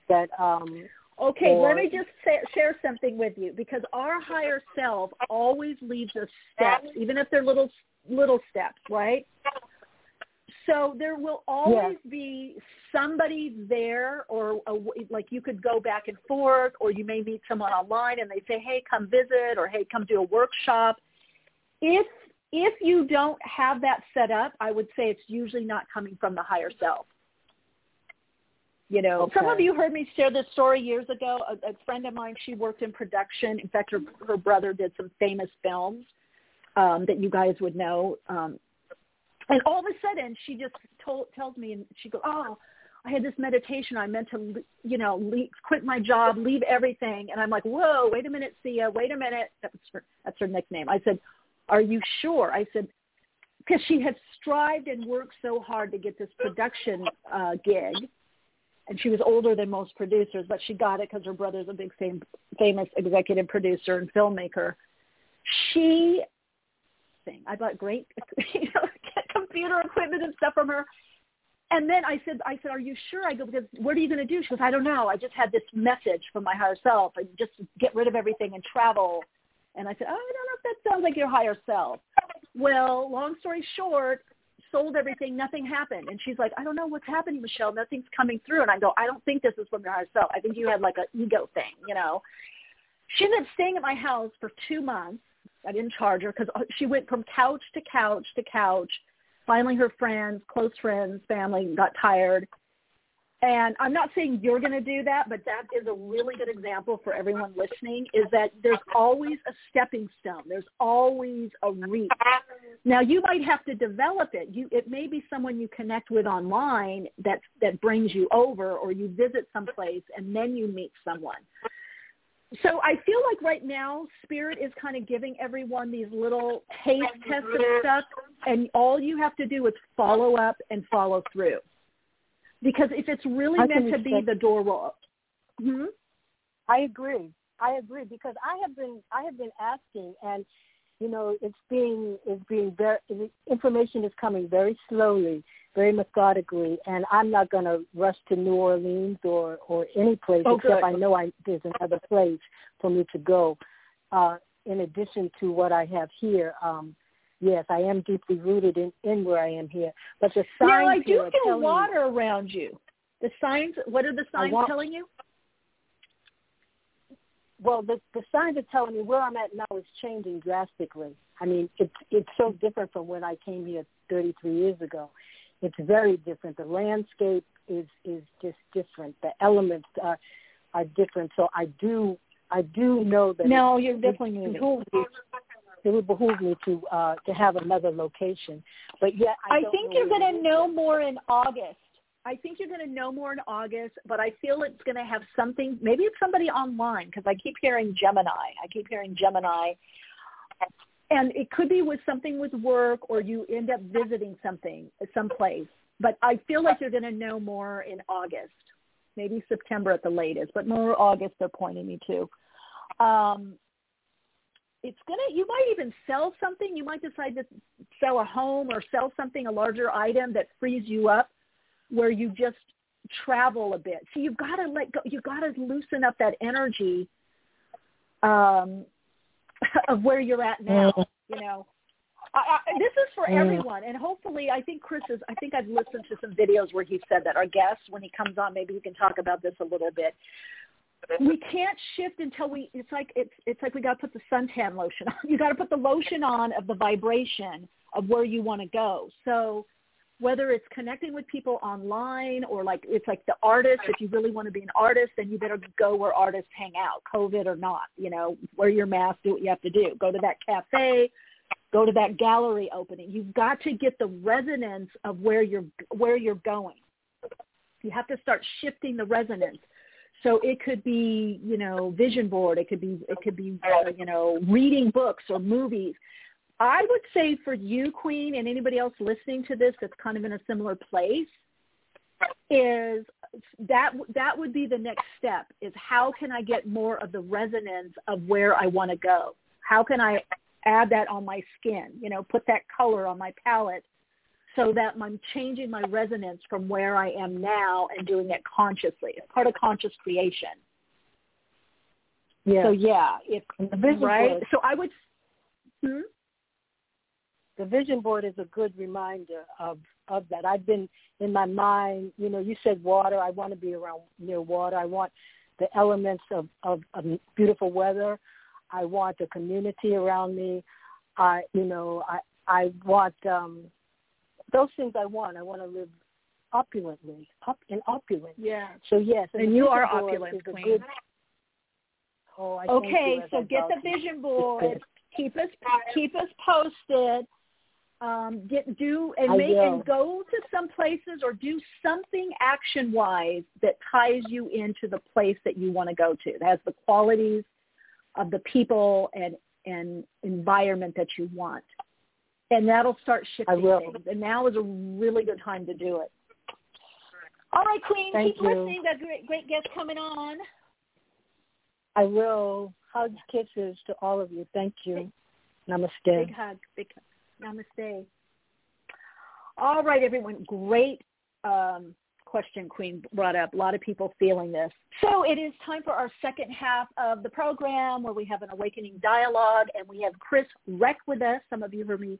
That um, Okay, or- let me just say, share something with you because our higher self always leaves us steps, even if they're little little steps, right? So there will always be somebody there, or a, like you could go back and forth, or you may meet someone online and they say, "Hey, come visit," or "Hey, come do a workshop." If if you don't have that set up, I would say it's usually not coming from the higher self. You know, some of you heard me share this story years ago. A, a friend of mine, she worked in production. In fact, her, her brother did some famous films um, that you guys would know. Um, And all of a sudden, she just told, tells me, and she goes, "Oh, I had this meditation. I meant to, you know, leave, quit my job, leave everything." And I'm like, "Whoa, wait a minute, Sia, wait a minute." That's her, that's her nickname. I said, "Are you sure?" I said, because she had strived and worked so hard to get this production uh, gig, and she was older than most producers, but she got it because her brother's a big fam- famous executive producer and filmmaker. She, thing I bought great, <laughs> you know, computer equipment and stuff from her. And then I said, I said, are you sure? I go, because what are you going to do? She goes, I don't know. I just had this message from my higher self. I just get rid of everything and travel. And I said, oh, I don't know if that sounds like your higher self. Well, long story short, sold everything, nothing happened. And she's like, I don't know what's happening, Michele. Nothing's coming through. And I go, I don't think this is from your higher self. I think you had like an ego thing, you know. She ended up staying at my house for two months. I didn't charge her because uh, she went from couch to couch to couch. Finally, her friends, close friends, family got tired and I'm not saying you're going to do that, but that is a really good example for everyone listening is that there's always a stepping stone. There's always a reach. Now you might have to develop it. You, it may be someone you connect with online that, that brings you over or you visit someplace and then you meet someone. So I feel like right now Spirit is kind of giving everyone these little taste tests of stuff and all you have to do is follow up and follow through because if it's really I meant to be the door will hmm? I agree. I agree because I have been I have been asking and you know it's being it's being very information is coming very slowly, very methodically, and I'm not going to rush to New Orleans or or any place oh, except good. I know I there's another place for me to go. Uh, in addition to what I have here, um, yes, I am deeply rooted in, in where I am here. But the signs now I do feel water me, around you. The signs. What are the signs want, telling you? Well, the the signs are telling me where I'm at now is changing drastically. I mean, it's it's so different from when I came here 33 years ago. It's very different. The landscape is is just different. The elements are are different. So I do I do know that. No, you're definitely moving it would behoove me to uh, to have another location. But yet, I, I think you're going to know more in August. I think you're going to know more in August, but I feel it's going to have something. Maybe it's somebody online because I keep hearing Gemini. I keep hearing Gemini, and it could be with something with work, or you end up visiting something someplace. But I feel like you're going to know more in August, maybe September at the latest, but more August. They're pointing me to. Um, it's gonna you might even sell something. You might decide to sell a home or sell something a larger item that frees you up where you just travel a bit. So you've got to let go you've got to loosen up that energy um <laughs> of where you're at now you know? I, I, this is for everyone, and hopefully, I think Chris is. I think I've listened to some videos where he said that. Our guest, when he comes on, maybe he can talk about this a little bit <laughs> we can't shift until we it's like it's it's like we got to put the suntan lotion on. <laughs> You got to put the lotion on of the vibration of where you want to go. So whether it's connecting with people online or like it's like the artist if you really want to be an artist then you better go where artists hang out covid or not you know wear your mask do what you have to do. Go to that cafe go to that gallery opening. You've got to get the resonance of where you're where you're going. You have to start shifting the resonance so it could be, you know, vision board. It could be, it could be, you know, reading books or movies. I would say for you, Queen, and anybody else listening to this that's kind of in a similar place, is that that would be the next step. Is how can I get more of the resonance of where I want to go? How can I add that on my skin? You know, put that color on my palette so that I'm changing my resonance from where I am now and doing it consciously. It's part of conscious creation. Yeah. So yeah, it's right. Board, so I would. Hmm? The vision board is a good reminder of of that. I've been in my mind. You know, you said water. I want to be around near water. I want the elements of of, of beautiful weather. I want the community around me. I, you know, I I want um those things I want. I want to live opulently, up in opulence. Yeah. So yes, and, and you are opulent, queen. Good, oh, I okay, so get the vision board. keep us keep us posted. Um, get do and I make will. and go to some places or do something action wise that ties you into the place that you want to go to. That has the qualities of the people and and environment that you want. And that'll start shifting will. things. And now is a really good time to do it. All right, Queen, Thank keep you. listening. Got great great guest coming on. I will. Hugs, kisses to all of you. Thank you. Namaste. Big hug. Big hug. Namaste. All right, everyone. Great um, question Queen brought up. A lot of people feeling this. So it is time for our second half of the program where we have an awakening dialogue and we have Chris Reck with us. Some of you heard me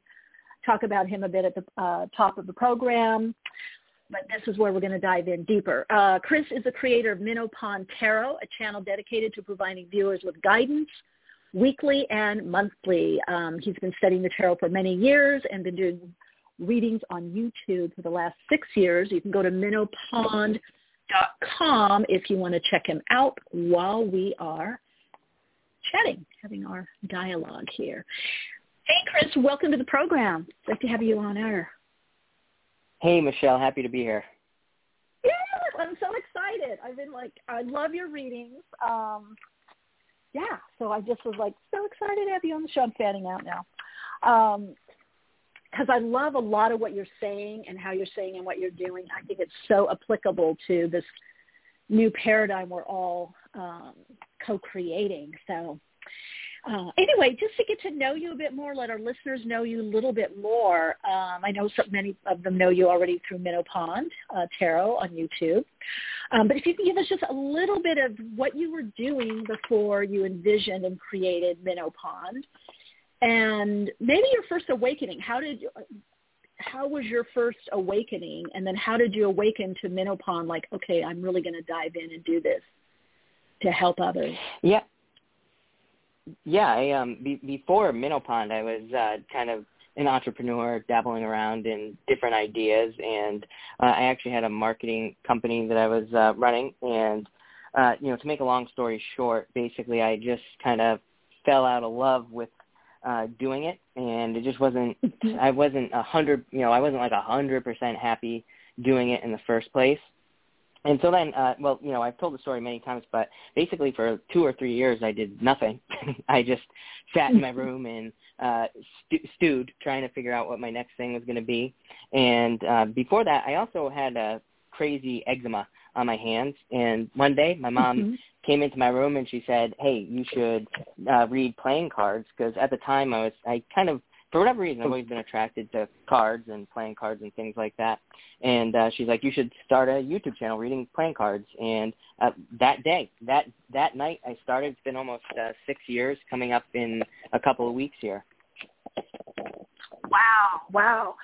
talk about him a bit at the uh, top of the program. But this is where we're going to dive in deeper. Uh, Chris is the creator of Minnow Pond Tarot, a channel dedicated to providing viewers with guidance weekly and monthly. Um, he's been studying the tarot for many years and been doing readings on YouTube for the last six years. You can go to minnowpond.com if you want to check him out while we are chatting, having our dialogue here. Hey, Chris, welcome to the program. It's Great to have you on air. Hey, Michele. Happy to be here. Yeah, I'm so excited. I've been like, I love your readings. Um, yeah, so I just was like so excited to have you on the show. I'm fanning out now. Um, because I love a lot of what you're saying and how you're saying and what you're doing. I think it's so applicable to this new paradigm we're all um, co-creating. So uh, anyway, just to get to know you a bit more, let our listeners know you a little bit more. Um, I know so many of them know you already through Minnow Pond uh, Tarot on YouTube. Um, but if you can give us just a little bit of what you were doing before you envisioned and created Minnow Pond, and maybe your first awakening. How did you, how was your first awakening, and then how did you awaken to Minnow Pond? Like, okay, I'm really going to dive in and do this to help others. Yeah. Yeah, I um be, before Minnow Pond, I was uh, kind of an entrepreneur, dabbling around in different ideas, and uh, I actually had a marketing company that I was uh, running. And uh, you know, to make a long story short, basically, I just kind of fell out of love with uh, doing it, and it just wasn't. I wasn't a hundred. You know, I wasn't like a hundred percent happy doing it in the first place. And so then, uh, well, you know, I've told the story many times, but basically for two or three years, I did nothing. <laughs> I just sat in my <laughs> room and uh, stu- stewed, trying to figure out what my next thing was going to be. And uh, before that, I also had a crazy eczema on my hands. And one day, my mom Mm-hmm. came into my room and she said, "Hey, you should uh, read playing cards," because at the time I was, I kind of for whatever reason, I've always been attracted to cards and playing cards and things like that. And uh, she's like, you should start a YouTube channel reading playing cards. And uh, that day, that that night, I started. It's been almost uh, six years, coming up in a couple of weeks here. Wow, wow.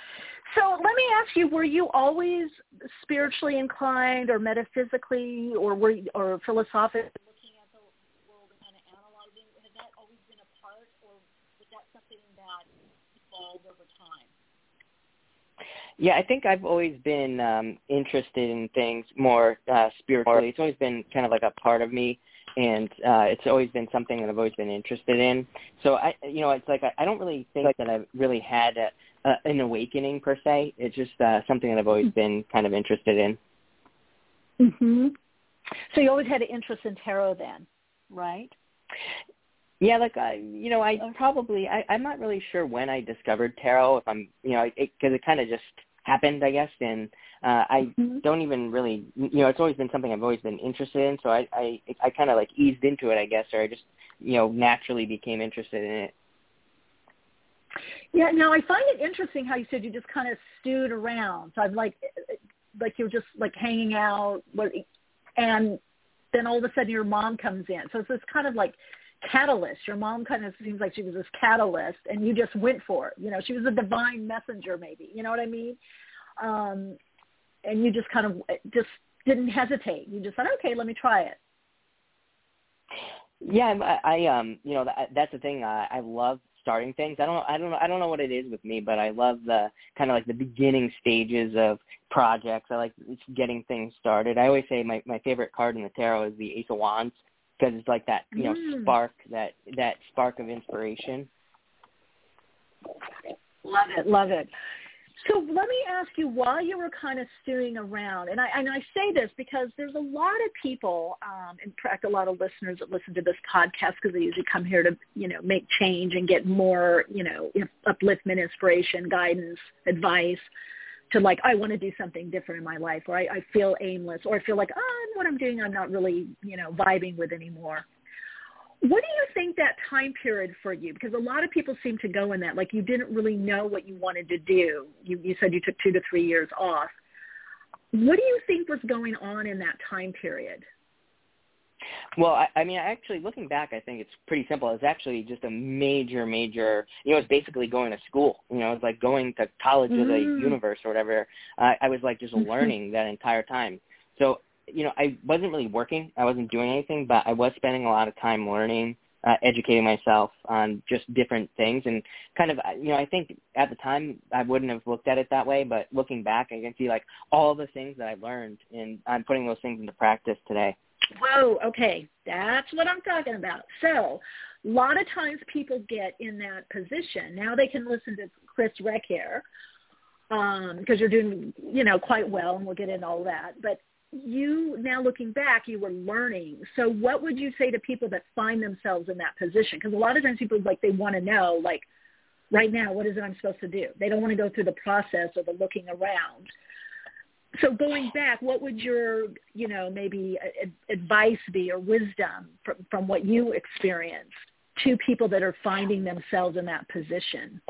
So let me ask you: Were you always spiritually inclined, or metaphysically, or were you, or philosophically looking at the world and kind of analyzing? Has that always been a part, or was that something that evolved over time? Yeah, I think I've always been um, interested in things more uh, spiritually. It's always been kind of like a part of me, and uh, it's always been something that I've always been interested in. So I, you know, it's like I, I don't really think that I've really had a, a, an awakening per se. It's just uh, something that I've always been kind of interested in. Mm-hmm. So you always had an interest in tarot, then, right? Yeah, like I, you know, I probably I, I'm not really sure when I discovered tarot. If I'm, you know, because it, it kind of just happened, I guess, and uh, I Mhm. don't even really, you know, it's always been something I've always been interested in. So I, I, I kind of like eased into it, I guess, or I just, you know, naturally became interested in it. Yeah. Now I find it interesting how you said you just kind of stewed around. So I'm like, like you're just like hanging out, and then all of a sudden your mom comes in. So it's this kind of like catalyst. Your mom kind of seems like she was this catalyst, and you just went for it. You know, she was a divine messenger, maybe. You know what I mean? Um, and you just kind of just didn't hesitate. You just said, okay, let me try it. Yeah, I, I um, you know, that, that's the thing. I, I love starting things. I don't I don't I don't know what it is with me, but I love the kind of like the beginning stages of projects. I like getting things started. I always say my my favorite card in the tarot is the Ace of Wands because it's like that, you know, Mm. spark that that spark of inspiration. Love it, love it. So let me ask you, while you were kind of stewing around, and I and I say this because there's a lot of people, um, in fact, a lot of listeners that listen to this podcast because they usually come here to, you know, make change and get more, you know, upliftment, inspiration, guidance, advice to like, I want to do something different in my life, or I, I feel aimless, or I feel like, oh, what I'm doing, I'm not really, you know, vibing with anymore. What do you think that time period for you? Because a lot of people seem to go in that, like you didn't really know what you wanted to do. You, you said you took two to three years off. What do you think was going on in that time period? Well, I, I mean, actually, looking back, I think it's pretty simple. It's actually just a major, major. You know, it's basically going to school. You know, it's like going to college mm. or the universe or whatever. Uh, I was like just mm-hmm. learning that entire time. So, you know, I wasn't really working. I wasn't doing anything, but I was spending a lot of time learning, uh, educating myself on just different things, and kind of, you know, I think at the time I wouldn't have looked at it that way, but looking back, I can see like all the things that I learned, and I'm putting those things into practice today. Whoa, okay, that's what I'm talking about. So a lot of times people get in that position. Now they can listen to Chris Reck here because um, you're doing, you know, quite well, and we'll get into all that. But you now looking back, you were learning. So what would you say to people that find themselves in that position? Because a lot of times people like they want to know, like, right now, what is it I'm supposed to do? They don't want to go through the process of the looking around so going back, what would your, you know, maybe advice be or wisdom from, from what you experienced to people that are finding themselves in that position?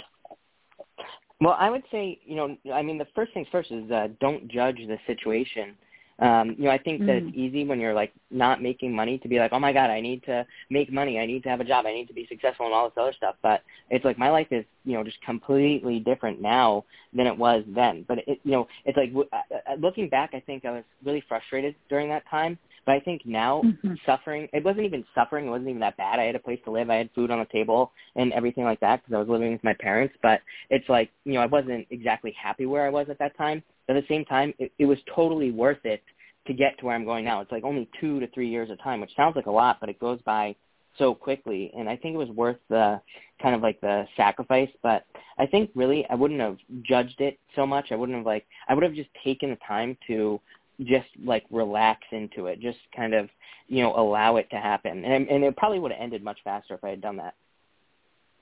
Well, I would say, you know, I mean, the first things first is uh, don't judge the situation um, you know, I think that mm. it's easy when you're like not making money to be like, oh my god, I need to make money, I need to have a job, I need to be successful, and all this other stuff. But it's like my life is, you know, just completely different now than it was then. But it, you know, it's like uh, uh, looking back, I think I was really frustrated during that time. But I think now mm-hmm. suffering, it wasn't even suffering. It wasn't even that bad. I had a place to live. I had food on the table and everything like that because I was living with my parents. But it's like, you know, I wasn't exactly happy where I was at that time. But at the same time, it, it was totally worth it to get to where I'm going now. It's like only two to three years of time, which sounds like a lot, but it goes by so quickly. And I think it was worth the kind of like the sacrifice. But I think really I wouldn't have judged it so much. I wouldn't have like I would have just taken the time to just like relax into it, just kind of you know allow it to happen. And and it probably would have ended much faster if I had done that.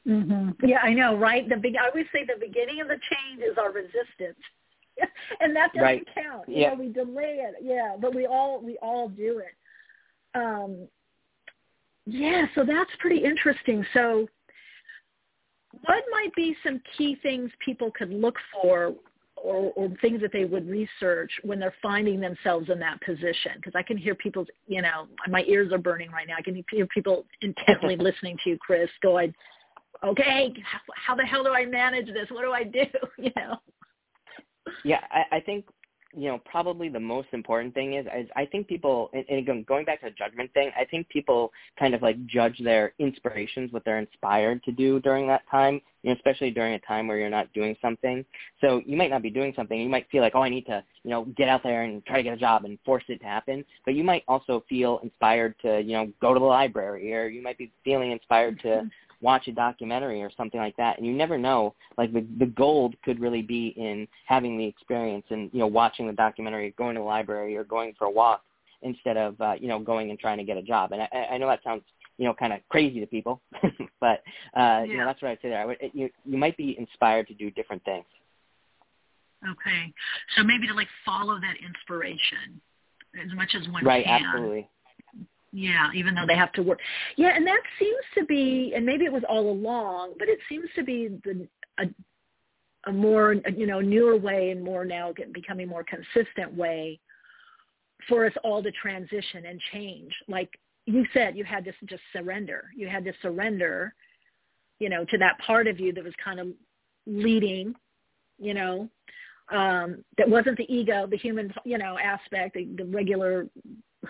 Mm-hmm. Yeah, I know, right? The big I always say the beginning of the change is our resistance. <laughs> and that doesn't right. count. You yeah. know, we delay it. Yeah, but we all we all do it. Um, yeah, so that's pretty interesting. So, what might be some key things people could look for, or, or things that they would research when they're finding themselves in that position? Because I can hear people's, you know, my ears are burning right now. I can hear people intently <laughs> listening to you, Chris, going, "Okay, how the hell do I manage this? What do I do?" <laughs> You know. Yeah, I, I think you know probably the most important thing is, is I think people and, again going back to the judgment thing, I think people kind of like judge their inspirations, what they're inspired to do during that time, you know, especially during a time where you're not doing something. So you might not be doing something. You might feel like, oh, I need to, you know, get out there and try to get a job and force it to happen. But you might also feel inspired to, you know, go to the library, or you might be feeling inspired to mm-hmm watch a documentary or something like that and you never know like the the gold could really be in having the experience and you know watching the documentary going to the library or going for a walk instead of uh, you know going and trying to get a job. And i i know that sounds you know kind of crazy to people <laughs> but uh yeah. you know that's what i'd say there. I would you you might be inspired to do different things. Okay. So maybe to like follow that inspiration as much as one right, can. right absolutely yeah, even though they have to work. Yeah, and that seems to be, and maybe it was all along, but it seems to be the a, a more you know newer way and more now becoming more consistent way for us all to transition and change. Like you said, you had to just surrender. You had to surrender, you know, to that part of you that was kind of leading, you know, um, that wasn't the ego, the human, you know, aspect, the, the regular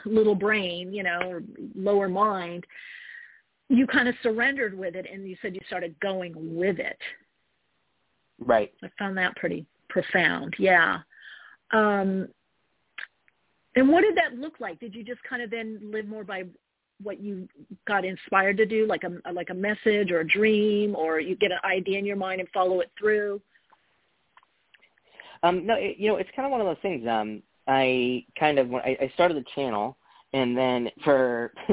little brain, you know, or lower mind, you kind of surrendered with it and you said you started going with it. Right. I found that pretty profound. Yeah. Um, and what did that look like? Did you just kind of then live more by what you got inspired to do, like a like a message or a dream, or you get an idea in your mind and follow it through? Um, no, it, you know, it's kind of one of those things. Um, I kind of I, I started the channel, and then for <laughs>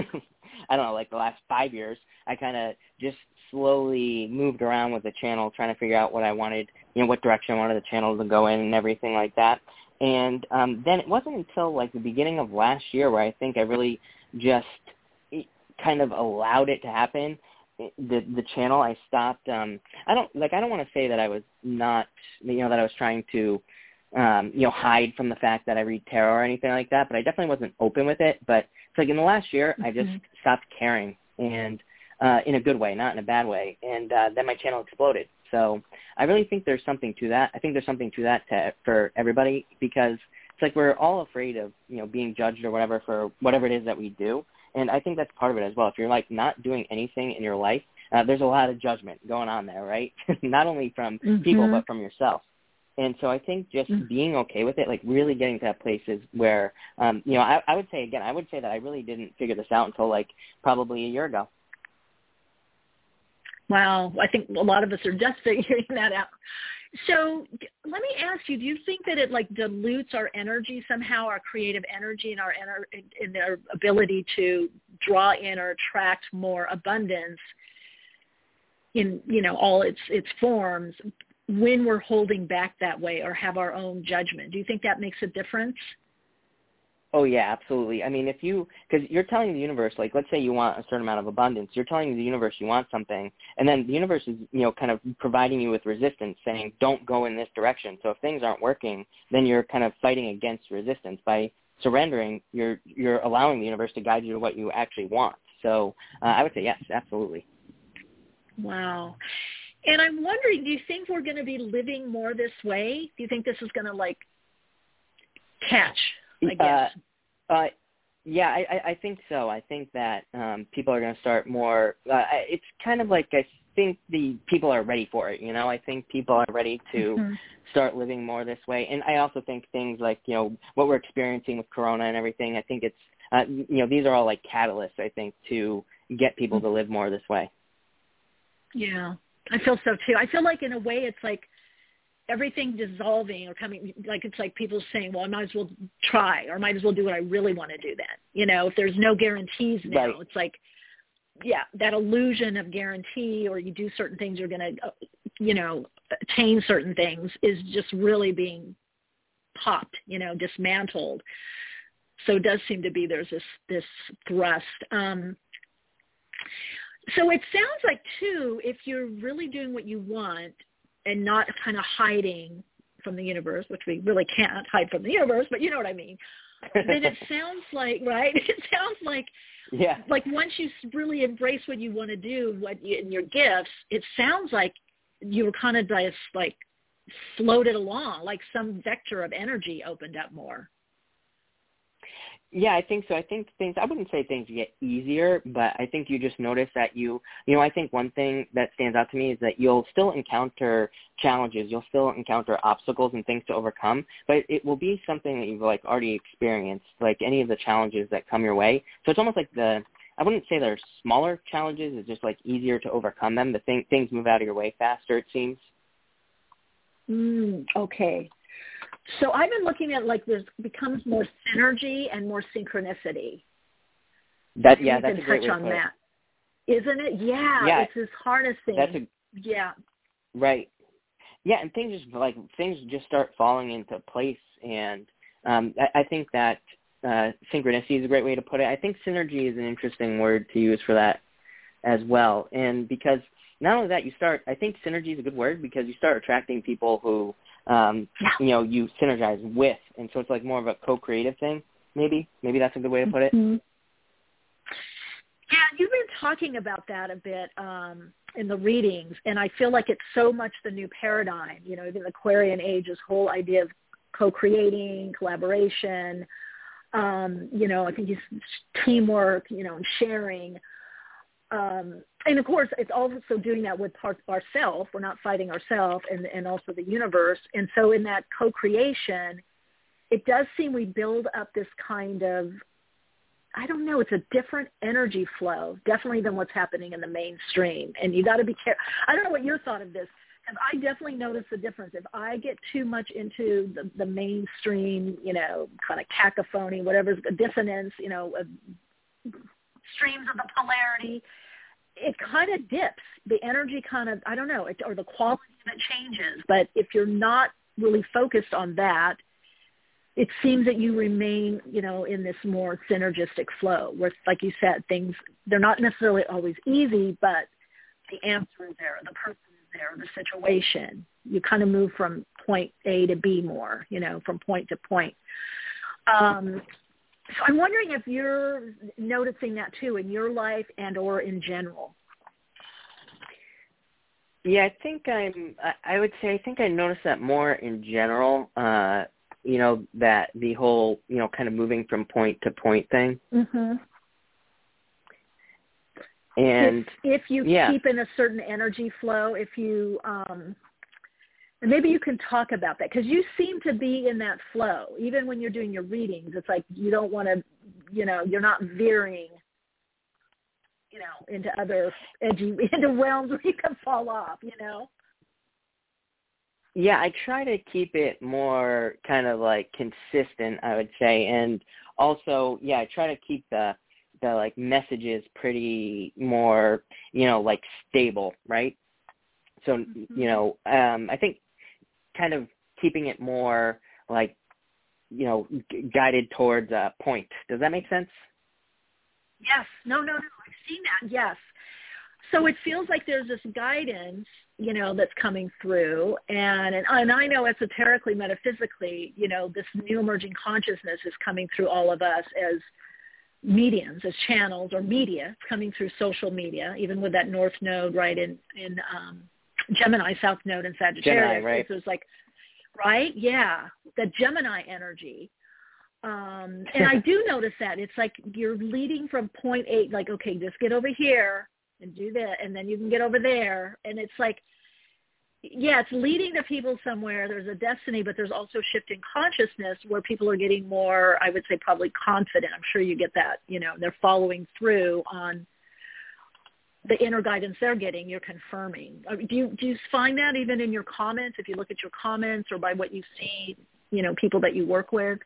I don't know, like the last five years, I kind of just slowly moved around with the channel, trying to figure out what I wanted, you know, what direction I wanted the channel to go in, and everything like that. And um, then it wasn't until like the beginning of last year where I think I really just kind of allowed it to happen the the channel i stopped um i don't like i don't want to say that i was not you know that i was trying to um you know hide from the fact that i read tarot or anything like that but i definitely wasn't open with it but it's like in the last year mm-hmm. i just mm-hmm. stopped caring and uh in a good way not in a bad way and uh then my channel exploded so i really think there's something to that i think there's something to that to, for everybody because it's like we're all afraid of you know being judged or whatever for whatever it is that we do and I think that's part of it as well. If you're like not doing anything in your life, uh, there's a lot of judgment going on there, right? <laughs> not only from mm-hmm. people but from yourself. And so I think just mm-hmm. being okay with it, like really getting to that place is where, um, you know, I, I would say again, I would say that I really didn't figure this out until like probably a year ago. Wow, I think a lot of us are just <laughs> figuring that out. So let me ask you: Do you think that it like dilutes our energy somehow, our creative energy, and our ener- in our ability to draw in or attract more abundance in you know all its its forms when we're holding back that way or have our own judgment? Do you think that makes a difference? Oh yeah, absolutely. I mean, if you because you're telling the universe, like let's say you want a certain amount of abundance, you're telling the universe you want something, and then the universe is you know kind of providing you with resistance, saying don't go in this direction. So if things aren't working, then you're kind of fighting against resistance by surrendering. You're you're allowing the universe to guide you to what you actually want. So uh, I would say yes, absolutely. Wow. And I'm wondering, do you think we're going to be living more this way? Do you think this is going to like catch I uh, guess. Uh, uh, yeah, I, I think so. I think that um, people are going to start more. Uh, it's kind of like I think the people are ready for it. You know, I think people are ready to mm-hmm. start living more this way. And I also think things like you know what we're experiencing with Corona and everything. I think it's uh, you know these are all like catalysts. I think to get people mm-hmm. to live more this way. Yeah, I feel so too. I feel like in a way it's like everything dissolving or coming like it's like people saying well i might as well try or I might as well do what i really want to do then you know if there's no guarantees now right. it's like yeah that illusion of guarantee or you do certain things you're going to uh, you know attain certain things is just really being popped you know dismantled so it does seem to be there's this this thrust um so it sounds like too if you're really doing what you want and not kind of hiding from the universe, which we really can't hide from the universe, but you know what I mean. then it <laughs> sounds like right. <laughs> It sounds like yeah. Like once you really embrace what you want to do, what you, in your gifts, it sounds like you were kind of just like floated along, like some vector of energy opened up more. Yeah, I think so. I think things, I wouldn't say things get easier, but I think you just notice that you, you know, I think one thing that stands out to me is that you'll still encounter challenges. You'll still encounter obstacles and things to overcome, but it will be something that you've like already experienced, like any of the challenges that come your way. So it's almost like the, I wouldn't say they're smaller challenges. It's just like easier to overcome them. The thing, things move out of your way faster, it seems. Mm, okay. So I've been looking at like there's becomes more synergy and more synchronicity. That yeah, you that's can a great touch on that. Isn't it? Yeah, yeah, it's this harnessing. That's a yeah. Right. Yeah, and things just like things just start falling into place, and um, I, I think that uh, synchronicity is a great way to put it. I think synergy is an interesting word to use for that as well, and because not only that, you start. I think synergy is a good word because you start attracting people who um, yeah. you know, you synergize with. And so it's like more of a co-creative thing, maybe. Maybe that's a good way to put it. Mm-hmm. Yeah, you've been talking about that a bit um, in the readings, and I feel like it's so much the new paradigm. You know, even the Aquarian age, this whole idea of co-creating, collaboration. Um, you know, I think it's teamwork. You know, and sharing um, and of course, it's also doing that with our, ourself. We're not fighting ourselves, and and also the universe. And so, in that co-creation, it does seem we build up this kind of I don't know, it's a different energy flow, definitely than what's happening in the mainstream. And you got to be careful. I don't know what your thought of this. And I definitely notice the difference. If I get too much into the, the mainstream, you know, kind of cacophony, whatever's dissonance, you know, streams of the polarity, it kind of dips. The energy kind of, I don't know, it, or the quality of it changes. But if you're not really focused on that, it seems that you remain, you know, in this more synergistic flow where, like you said, things, they're not necessarily always easy, but the answer is there, the person is there, the situation. You kind of move from point A to B more, you know, from point to point. Um, so I'm wondering if you're noticing that too in your life and or in general. Yeah, I think I'm. I would say I think I notice that more in general. Uh, you know that the whole you know kind of moving from point to point thing. Mhm. And if, if you yeah. keep in a certain energy flow, if you um and maybe you can talk about that because you seem to be in that flow. Even when you're doing your readings, it's like you don't want to, you know, you're not veering, you know, into other edgy <laughs> into realms where you can fall off. You know. Yeah, I try to keep it more kind of like consistent, I would say, and also, yeah, I try to keep the the like messages pretty more, you know, like stable, right? So, Mm-hmm. you know, um I think kind of keeping it more like, you know, g- guided towards a point. Does that make sense? Yes. No, no, no. I've seen that. Yes. So it feels like there's this guidance, you know, that's coming through. And, and, and I know esoterically, metaphysically, you know, this new emerging consciousness is coming through all of us as mediums, as channels or media. It's coming through social media, even with that North Node right in, in um, Gemini, South Node and Sagittarius. Gemini, right. So it's like, right? Yeah. The Gemini energy. Um, and I <laughs> do notice that it's like you're leading from point eight, like, okay, just get over here and do that, and then you can get over there. And it's like, yeah, it's leading to people somewhere. There's a destiny, but there's also shifting consciousness where people are getting more, I would say, probably confident. I'm sure you get that. You know, they're following through on the inner guidance they're getting. You're confirming. Uh, Do you do you find that even in your comments? If you look at your comments or by what you see, you know, people that you work with.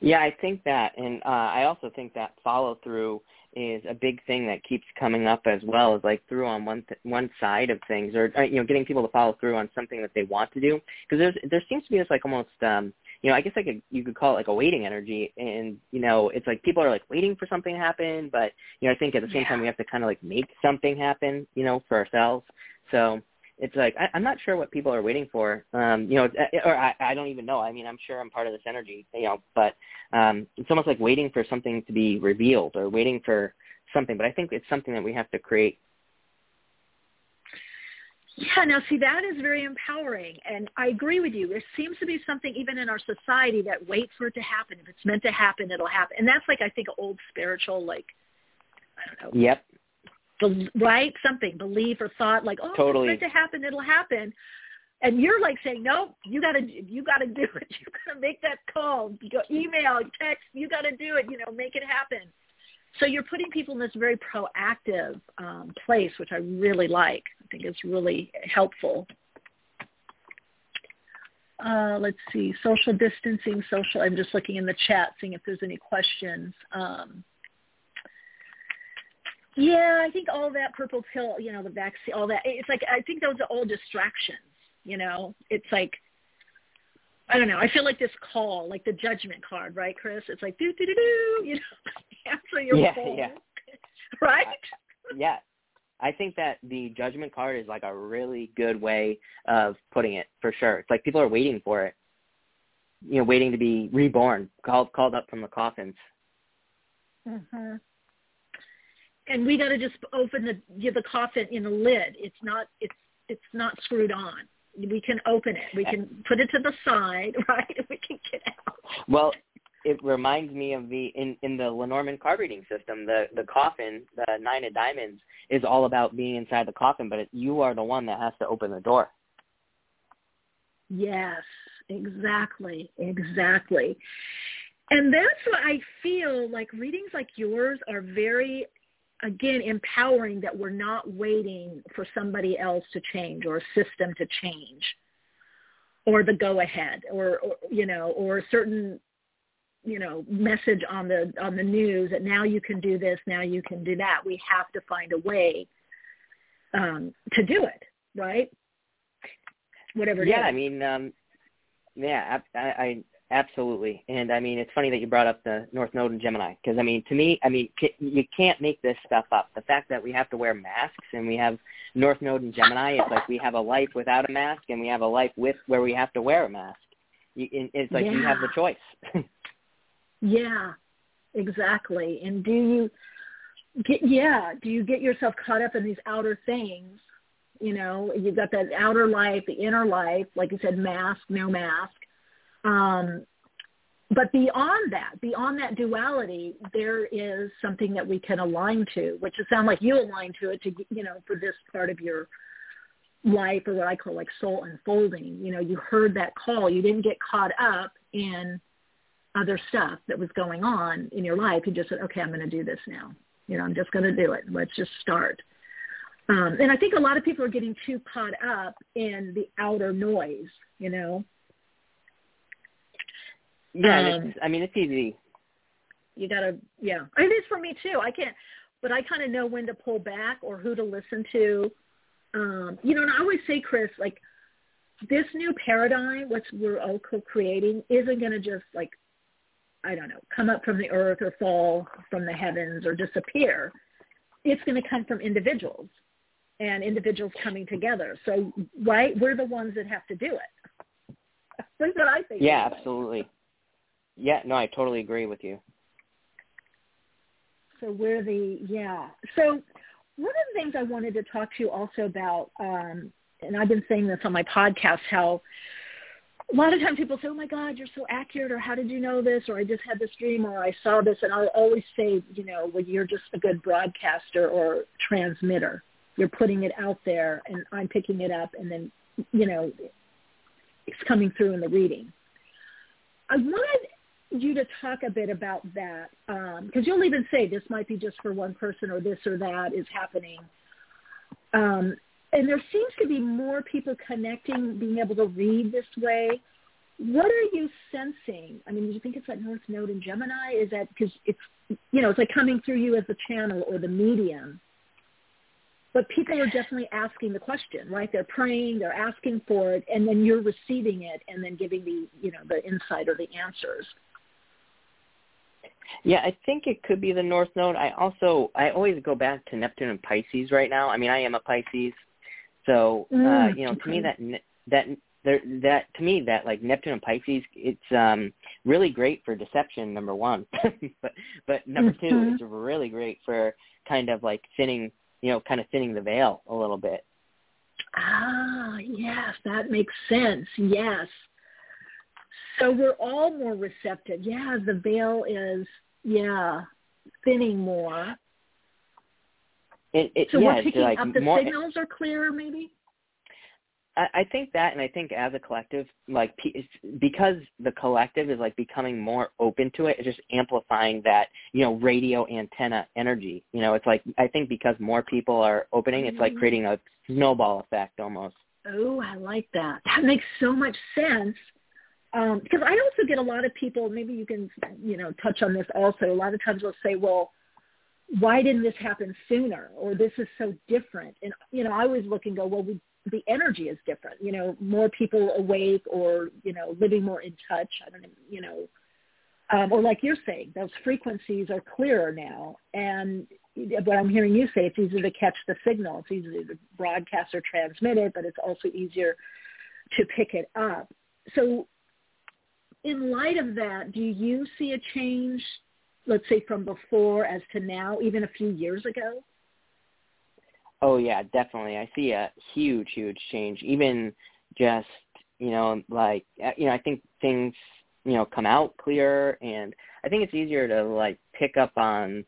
Yeah, I think that, and uh, I also think that follow through is a big thing that keeps coming up as well. Is like through on one th- one side of things, or uh, you know, getting people to follow through on something that they want to do. Because there's there seems to be this like almost, um, you know, I guess I could you could call it like a waiting energy, and you know, it's like people are like waiting for something to happen, but you know, I think at the same Yeah. time we have to kind of like make something happen, you know, for ourselves. So it's like I, I'm not sure what people are waiting for. Um, you know, or I, I don't even know. I mean, I'm sure I'm part of this energy, you know, but um, it's almost like waiting for something to be revealed or waiting for something. But I think it's something that we have to create. Yeah, now see that is very empowering and I agree with you. There seems to be something even in our society that waits for it to happen. If it's meant to happen, it'll happen. And that's like I think old spiritual like I don't know. Yep. bel- right? Something, belief or thought, like, oh, Totally. it's meant to happen, it'll happen. And you're like saying, no, you gotta, you gotta do it. <laughs> You gotta make that call, you go email, text, you gotta do it. You know, make it happen. So you're putting people in this very proactive um, place, which I really like. I think it's really helpful. Uh, let's see, social distancing, social. I'm just looking in the chat, seeing if there's any questions. Um, yeah, I think all that purple pill, you know, the vaccine, all that. It's like I think those are all distractions. You know, it's like I don't know. I feel like this call, like the judgment card, right, Chris? It's like do do do do. You know, <laughs> answer your Yeah, phone, yeah. <laughs> right? yeah. I think that the judgment card is like a really good way of putting it for sure. It's like people are waiting for it. You know, waiting to be reborn, called called up from the coffins. hmm And we got to just open the the coffin in the lid. It's not it's it's not screwed on. We can open it. We can put it to the side, <laughs> right? We can get out. Well, it reminds me of the in in the Lenormand card reading system. The the coffin, the nine of diamonds, is all about being inside the coffin, but it, you are the one that has to open the door. Yes, exactly, exactly. And that's what I feel like readings like yours are very again empowering that we're not waiting for somebody else to change or a system to change or the go ahead or, or you know or a certain you know message on the on the news that now you can do this now you can do that we have to find a way um to do it right whatever yeah is. i mean um yeah I, I Absolutely, and I mean it's funny that you brought up the North Node and Gemini because I mean to me, I mean you can't make this stuff up. The fact that we have to wear masks and we have North Node and Gemini, it's like we have a life without a mask and we have a life with where we have to wear a mask. It's like yeah. you have the choice. <laughs> yeah, exactly. And do you get yeah? Do you get yourself caught up in these outer things? You know, you've got that outer life, the inner life, like you said, mask, no mask um, but beyond that, beyond that duality, there is something that we can align to, which it sounds like you align to it to, you know, for this part of your life or what I call like soul unfolding. You know, you heard that call. You didn't get caught up in other stuff that was going on in your life. You just said, okay, I'm going to do this now. You know, I'm just going to do it. Let's just start. Um, and I think a lot of people are getting too caught up in the outer noise, you know, yeah, um, I mean it's easy. You gotta, yeah. It is for me too. I can't, but I kind of know when to pull back or who to listen to. Um, you know, and I always say, Chris, like this new paradigm, what we're all co-creating, isn't going to just like, I don't know, come up from the earth or fall from the heavens or disappear. It's going to come from individuals and individuals coming together. So, right, we're the ones that have to do it. <laughs> That's what I think. Yeah, absolutely. Yeah, no, I totally agree with you. So we're the yeah. So one of the things I wanted to talk to you also about, um, and I've been saying this on my podcast, how a lot of times people say, "Oh my God, you're so accurate," or "How did you know this?" or "I just had this dream," or "I saw this," and I always say, you know, well, you're just a good broadcaster or transmitter. You're putting it out there, and I'm picking it up, and then, you know, it's coming through in the reading. I wanted you to talk a bit about that because um, you'll even say this might be just for one person or this or that is happening. Um, and there seems to be more people connecting, being able to read this way. What are you sensing? I mean, do you think it's that North Node in Gemini? Is that because it's, you know, it's like coming through you as the channel or the medium? But people are definitely asking the question, right? They're praying, they're asking for it, and then you're receiving it and then giving the, you know, the insight or the answers. Yeah, I think it could be the North Node. I also I always go back to Neptune and Pisces right now. I mean, I am a Pisces, so uh, mm, you know, to me that that there, that to me that like Neptune and Pisces, it's um really great for deception. Number one, <laughs> but but number mm-hmm. two, it's really great for kind of like thinning, you know, kind of thinning the veil a little bit. Ah, yes, that makes sense. Yes. So we're all more receptive. Yeah, the veil is yeah thinning more. It, it, so yeah, we're picking like up the more, signals are clearer, maybe. I, I think that, and I think as a collective, like because the collective is like becoming more open to it, it's just amplifying that you know radio antenna energy. You know, it's like I think because more people are opening, it's like mm-hmm. creating a snowball effect almost. Oh, I like that. That makes so much sense um, because I also get a lot of people. Maybe you can, you know, touch on this also. A lot of times they'll say, "Well, why didn't this happen sooner?" or "This is so different." And you know, I always look and go, "Well, we, the energy is different. You know, more people awake, or you know, living more in touch. I don't know, you know, um, or like you're saying, those frequencies are clearer now. And what I'm hearing you say, it's easier to catch the signal. It's easier to broadcast or transmit it, but it's also easier to pick it up. So in light of that, do you see a change, let's say from before as to now, even a few years ago? Oh yeah, definitely. I see a huge, huge change. Even just you know, like uh, you know, I think things you know come out clearer, and I think it's easier to like pick up on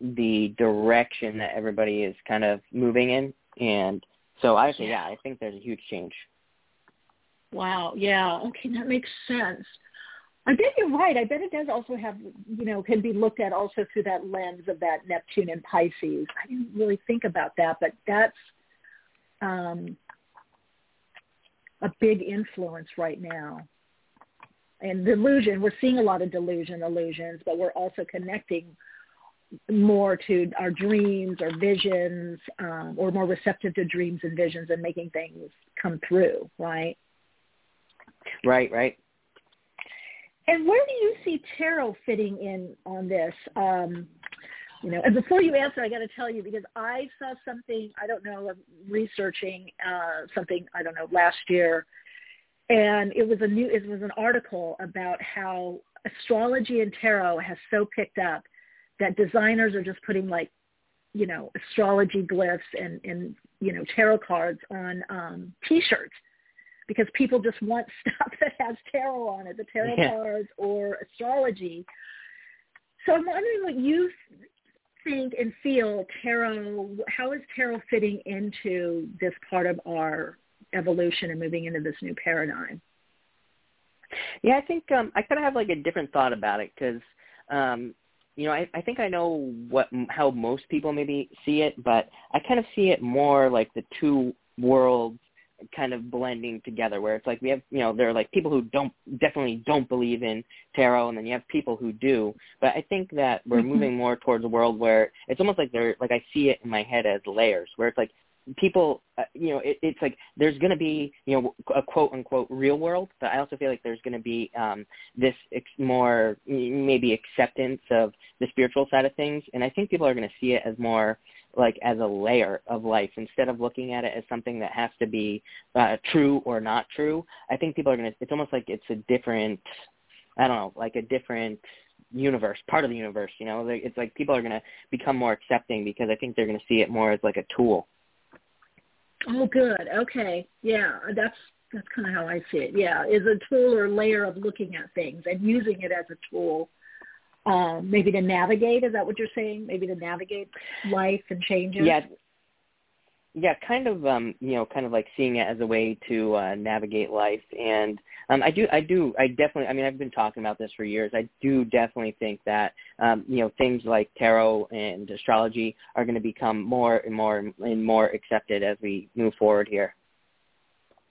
the direction that everybody is kind of moving in, and so I yeah, yeah I think there's a huge change. Wow. Yeah. Okay, that makes sense. I bet you're right. I bet it does also have, you know, can be looked at also through that lens of that Neptune and Pisces. I didn't really think about that, but that's um, a big influence right now. And delusion, we're seeing a lot of delusion, illusions, but we're also connecting more to our dreams or visions um, or more receptive to dreams and visions and making things come through, right? Right, right. And where do you see tarot fitting in on this? Um, you know, and before you answer, I got to tell you because I saw something I don't know, researching uh, something I don't know last year, and it was a new it was an article about how astrology and tarot has so picked up that designers are just putting like you know astrology glyphs and and you know tarot cards on um t-shirts because people just want <laughs> stuff that has tarot on it the tarot yeah. cards or astrology so i'm wondering what you think and feel tarot how is tarot fitting into this part of our evolution and moving into this new paradigm yeah i think um i kind of have like a different thought about it because um you know, I, I think I know what how most people maybe see it, but I kind of see it more like the two worlds kind of blending together where it's like we have you know there are like people who don't definitely don't believe in tarot and then you have people who do but i think that we're mm-hmm. moving more towards a world where it's almost like they're like i see it in my head as layers where it's like people, uh, you know, it, it's like there's going to be, you know, a quote unquote real world, but I also feel like there's going to be um, this ex- more maybe acceptance of the spiritual side of things, and I think people are going to see it as more like as a layer of life instead of looking at it as something that has to be uh, true or not true. I think people are to. It's almost like it's a different. I don't know, like a different universe, part of the universe. You know, it's like people are to become more accepting because I think they're to see it more as like a tool. Oh, good. Okay. Yeah, that's that's kind of how I see it. Yeah, is a tool or layer of looking at things and using it as a tool, um, maybe to navigate. Is that what you're saying? Maybe to navigate life and changes. Yeah, yeah, kind of um, you know, kind of like seeing it as a way to uh, navigate life. And um, I do, I do, I definitely. I mean, I've been talking about this for years. I do definitely think that um, you know things like tarot and astrology are going to become more and more and more accepted as we move forward here.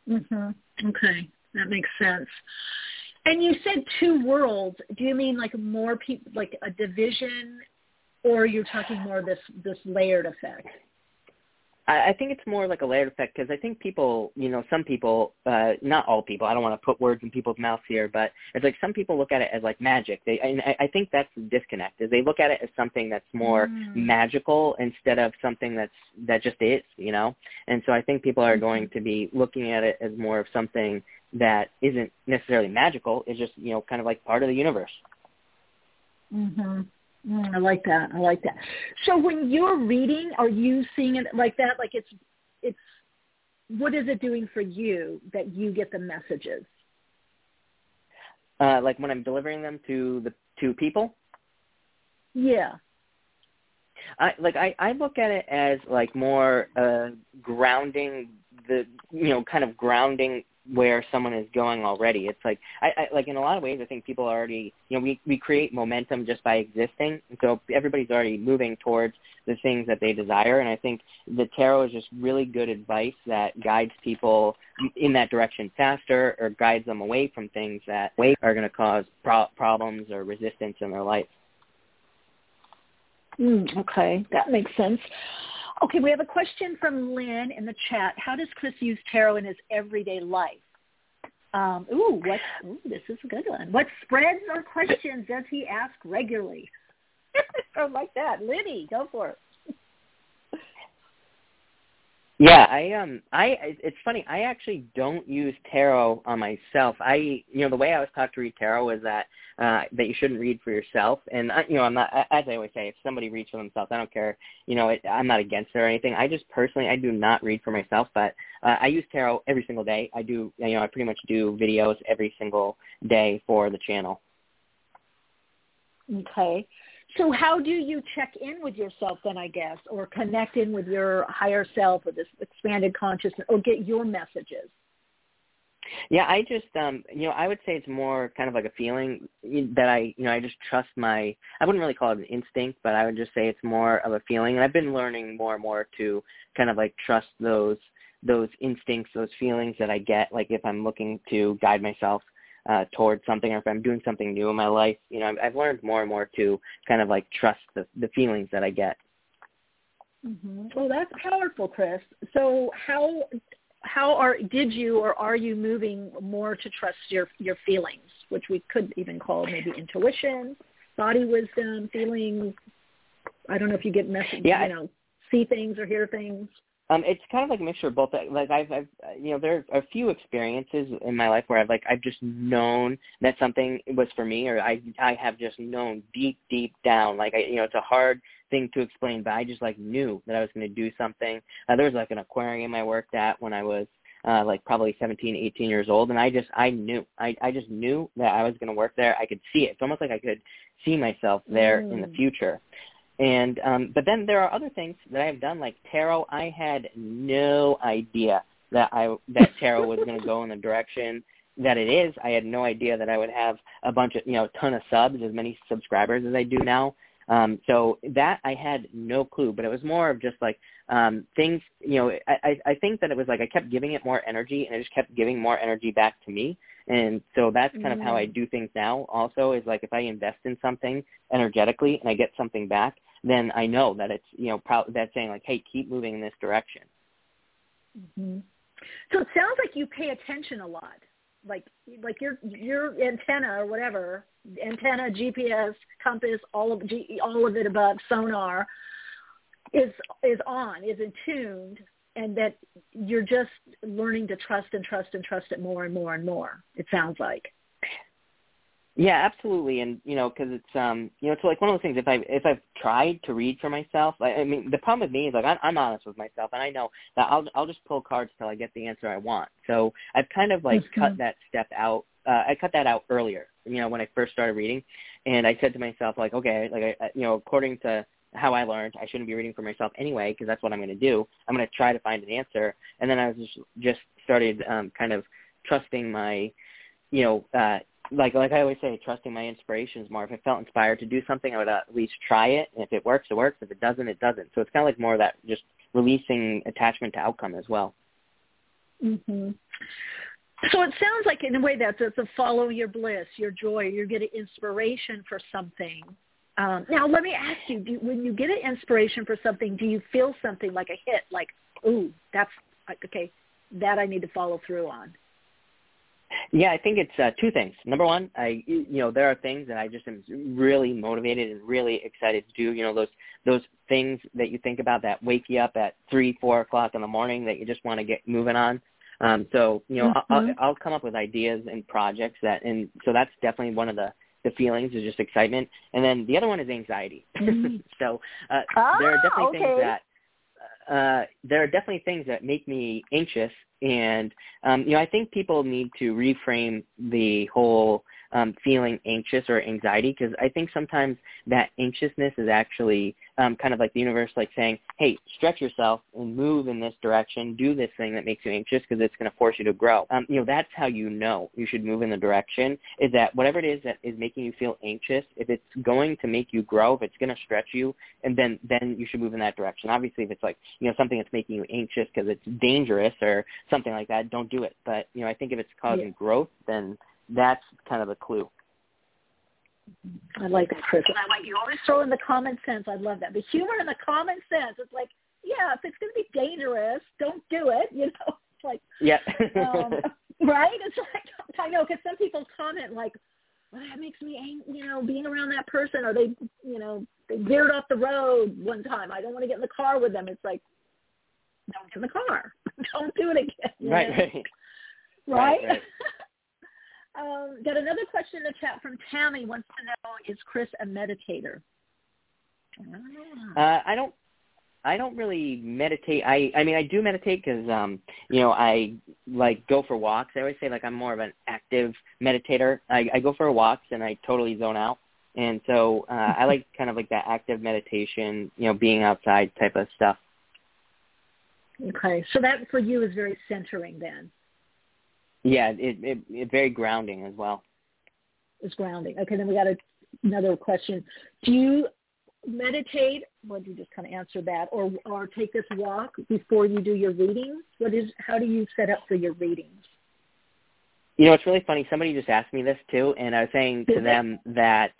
Mhm. Okay, that makes sense. And you said two worlds. Do you mean like more people, like a division, or you're talking more this this layered effect? I, I think it's more like a layered effect because I think people, you know, some people, uh, not all people. I don't want to put words in people's mouths here, but it's like some people look at it as like magic. They, and I, I think that's the disconnect. Is they look at it as something that's more mm. magical instead of something that's that just is, you know. And so I think people are going mm-hmm. to be looking at it as more of something that isn't necessarily magical. It's just you know kind of like part of the universe. Mhm. Mm, I like that. I like that. So when you're reading, are you seeing it like that? Like it's it's what is it doing for you that you get the messages? Uh, like when I'm delivering them to the to people. Yeah. I like I I look at it as like more uh grounding the you know kind of grounding where someone is going already. It's like I, I like in a lot of ways I think people already you know, we, we create momentum just by existing. So everybody's already moving towards the things that they desire and I think the tarot is just really good advice that guides people in that direction faster or guides them away from things that are going to cause pro- problems or resistance in their life. Mm, okay, that makes sense. Okay, we have a question from Lynn in the chat. How does Chris use tarot in his everyday life? Um, ooh, what? Ooh, this is a good one. What spreads or questions does he ask regularly? <laughs> or like that, Liddy, go for it. Yeah, I um I it's funny, I actually don't use tarot on myself. I you know, the way I was taught to read tarot is that uh that you shouldn't read for yourself and I, you know, I'm not as I always say, if somebody reads for themselves, I don't care, you know, it, I'm not against it or anything. I just personally I do not read for myself, but uh, I use tarot every single day. I do you know, I pretty much do videos every single day for the channel. Okay. So how do you check in with yourself then, I guess, or connect in with your higher self or this expanded consciousness or get your messages? Yeah, I just um you know, I would say it's more kind of like a feeling that I you know, I just trust my I wouldn't really call it an instinct, but I would just say it's more of a feeling and I've been learning more and more to kind of like trust those those instincts, those feelings that I get like if I'm looking to guide myself uh towards something or if I'm doing something new in my life, you know, I've, I've learned more and more to kind of like trust the the feelings that I get. Mm-hmm. Well, that's powerful, Chris. So how how are did you or are you moving more to trust your your feelings, which we could even call maybe intuition, body wisdom, feelings? I don't know if you get messages, yeah, you know, see things or hear things. Um, it's kind of like a mixture of both. Like I've, I've, you know, there are a few experiences in my life where I've like I've just known that something was for me, or I, I have just known deep, deep down. Like I, you know, it's a hard thing to explain, but I just like knew that I was going to do something. Uh, there was like an aquarium I worked at when I was uh, like probably 17, 18 years old, and I just I knew I I just knew that I was going to work there. I could see it. It's almost like I could see myself there mm. in the mm. future. And um but then there are other things that I have done like tarot. I had no idea that I that tarot was going to go in the direction that it is. I had no idea that I would have a bunch of, you know, a ton of subs, as many subscribers as I do now. Um, so that I had no clue, but it was more of just like um, things. You know, I, I think that it was like I kept giving it more energy, and it just kept giving more energy back to me. And so that's kind mm-hmm. of how I mm. do things now. Also, is like if I invest in something energetically and I get something back, then I know that it's you know pro- that's saying like, hey, keep moving in this direction. Mm-hmm. So it sounds like you pay attention a lot like like your your antenna or whatever antenna gps compass all of G, all of it above sonar is is on is in tuned and that you're just learning to trust and trust and trust it more and more and more it sounds like yeah, absolutely, and you know, because it's um, you know, it's like one of those things. If I if I've tried to read for myself, I, I mean, the problem with me is like I'm, I'm honest with myself, and I know that I'll I'll just pull cards till I get the answer I want. So I've kind of like mm-hmm. cut that step out. Uh, I cut that out earlier, you know, when I first started reading, and I said to myself like, okay, like I, you know, according to how I learned, I shouldn't be reading for myself anyway because that's what I'm going to do. I'm going to try to find an answer, and then I was just just started um, kind of trusting my, you know. uh like like I always say, trusting my inspirations more. If I felt inspired to do something, I would at least try it. And if it works, it works. If it doesn't, it doesn't. So it's kind of like more of that just releasing attachment to outcome as well. Mhm. So it sounds like in a way that's it's a follow your bliss, your joy. You're getting inspiration for something. Um, now let me ask you: do, when you get an inspiration for something, do you feel something like a hit, like, "Ooh, that's okay, that I need to follow through on"? Yeah, I think it's uh, two things. Number one, I you know there are things that I just am really motivated and really excited to do. You know those those things that you think about that wake you up at three, four o'clock in the morning that you just want to get moving on. Um, so you know mm-hmm. I'll, I'll come up with ideas and projects that, and so that's definitely one of the the feelings is just excitement, and then the other one is anxiety. Mm-hmm. <laughs> so uh, oh, there are definitely okay. things that uh, there are definitely things that make me anxious and um, you know, I think people need to reframe the whole um, feeling anxious or anxiety because I think sometimes that anxiousness is actually um, kind of like the universe like saying, hey, stretch yourself and move in this direction, do this thing that makes you anxious because it's going to force you to grow. Um, you know, that's how you know you should move in the direction is that whatever it is that is making you feel anxious, if it's going to make you grow, if it's going to stretch you, and then then you should move in that direction. Obviously, if it's like you know something that's making you anxious because it's dangerous or something like that, don't do it. But you know, I think if it's causing yeah. growth, then that's kind of a clue. I like that, Chris. And I like you always throw in the common sense. I love that. The humor and the common sense. It's like, yeah, if it's going to be dangerous, don't do it. You know, <laughs> it's like, yeah, um, <laughs> right? It's like <laughs> I know because some people comment like, well, that makes me, ang- you know, being around that person, or they, you know, they veered off the road one time. I don't want to get in the car with them. It's like, don't get in the car. don't do it again. Right, right, right. Right. right. Um, got another question in the chat from Tammy. Wants to know: Is Chris a meditator? Uh, I don't. I don't really meditate. I I mean I do meditate because um you know I like go for walks. I always say like I'm more of an active meditator. I, I go for walks and I totally zone out. And so uh, I like kind of like that active meditation, you know, being outside type of stuff. Okay, so that for you is very centering then. Yeah, it, it, it very grounding as well. It's grounding. Okay, then we got a, another question. Do you meditate? Well, you just kind of answer that, or or take this walk before you do your readings? What is? How do you set up for your readings? You know, it's really funny. Somebody just asked me this too, and I was saying to them that,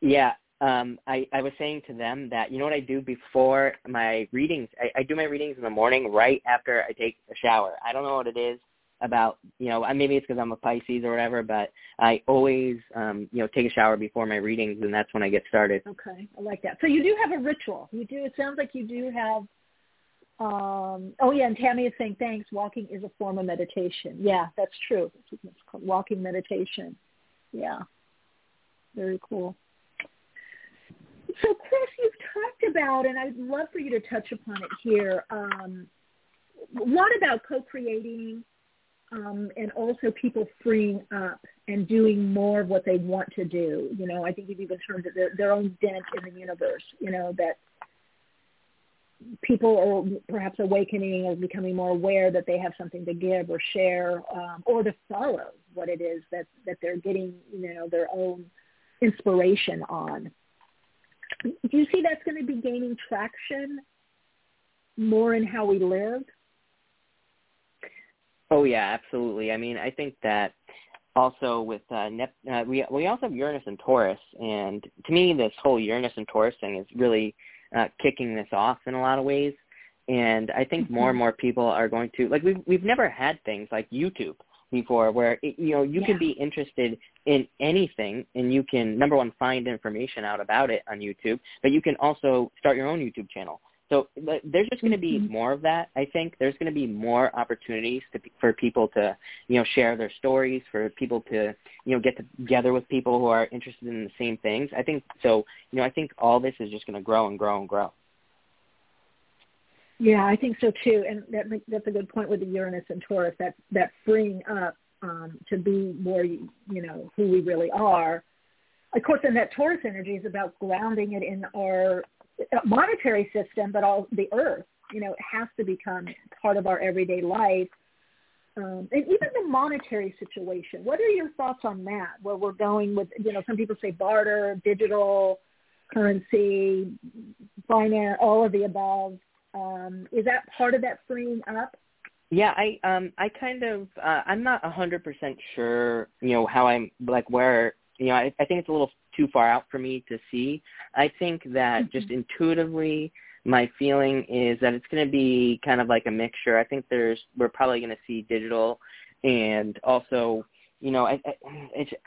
yeah, um, I, I was saying to them that you know what I do before my readings. I, I do my readings in the morning, right after I take a shower. I don't know what it is about you know maybe it's because I'm a Pisces or whatever, but I always um, you know take a shower before my readings, and that's when I get started. Okay, I like that. So you do have a ritual. You do. It sounds like you do have. Um, oh yeah, and Tammy is saying thanks. Walking is a form of meditation. Yeah, that's true. It's called walking meditation. Yeah, very cool. So, Chris, you've talked about, and I'd love for you to touch upon it here. Um, lot about co-creating um, and also people freeing up and doing more of what they want to do. You know, I think you've even termed it their, their own dent in the universe. You know that people are perhaps awakening or becoming more aware that they have something to give or share um, or to follow what it is that that they're getting. You know, their own inspiration on. Do you see that's going to be gaining traction more in how we live? Oh yeah, absolutely. I mean, I think that also with uh, Nep- uh, we we also have Uranus and Taurus, and to me, this whole Uranus and Taurus thing is really uh, kicking this off in a lot of ways. And I think more and mm-hmm. more people are going to like we've we've never had things like YouTube before where it, you know you yeah. can be interested in anything and you can number one find information out about it on YouTube, but you can also start your own YouTube channel. So there's just going to be mm-hmm. more of that. I think there's going to be more opportunities to, for people to, you know, share their stories, for people to, you know, get together with people who are interested in the same things. I think so. You know, I think all this is just going to grow and grow and grow. Yeah, I think so too, and that, that's a good point with the Uranus and Taurus. That that freeing up um, to be more, you know, who we really are. Of course, and that Taurus energy is about grounding it in our monetary system, but all the earth. You know, it has to become part of our everyday life. Um, and even the monetary situation. What are your thoughts on that? Where we're going with, you know, some people say barter, digital currency, finance, all of the above. Um, is that part of that freeing up? Yeah, I um I kind of uh, I'm not a hundred percent sure, you know, how I'm like where you know, I, I think it's a little too far out for me to see. I think that mm-hmm. just intuitively, my feeling is that it's going to be kind of like a mixture. I think there's we're probably going to see digital, and also, you know, I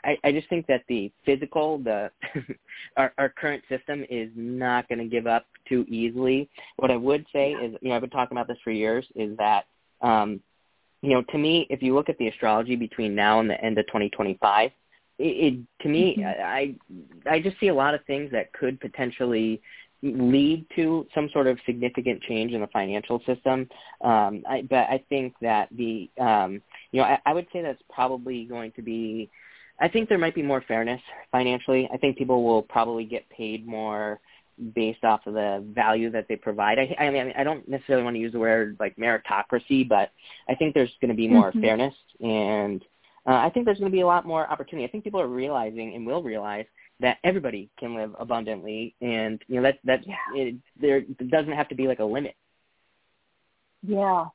I, I just think that the physical, the <laughs> our, our current system is not going to give up too easily. What I would say is, you know, I've been talking about this for years, is that. um you know, to me, if you look at the astrology between now and the end of 2025, it, it to me mm-hmm. I I just see a lot of things that could potentially lead to some sort of significant change in the financial system. Um, I, but I think that the um, you know I, I would say that's probably going to be. I think there might be more fairness financially. I think people will probably get paid more based off of the value that they provide. I, I mean, I don't necessarily want to use the word like meritocracy, but I think there's going to be more mm-hmm. fairness and uh, I think there's going to be a lot more opportunity. I think people are realizing and will realize that everybody can live abundantly, and you know that that yeah. it, there doesn't have to be like a limit. Yeah,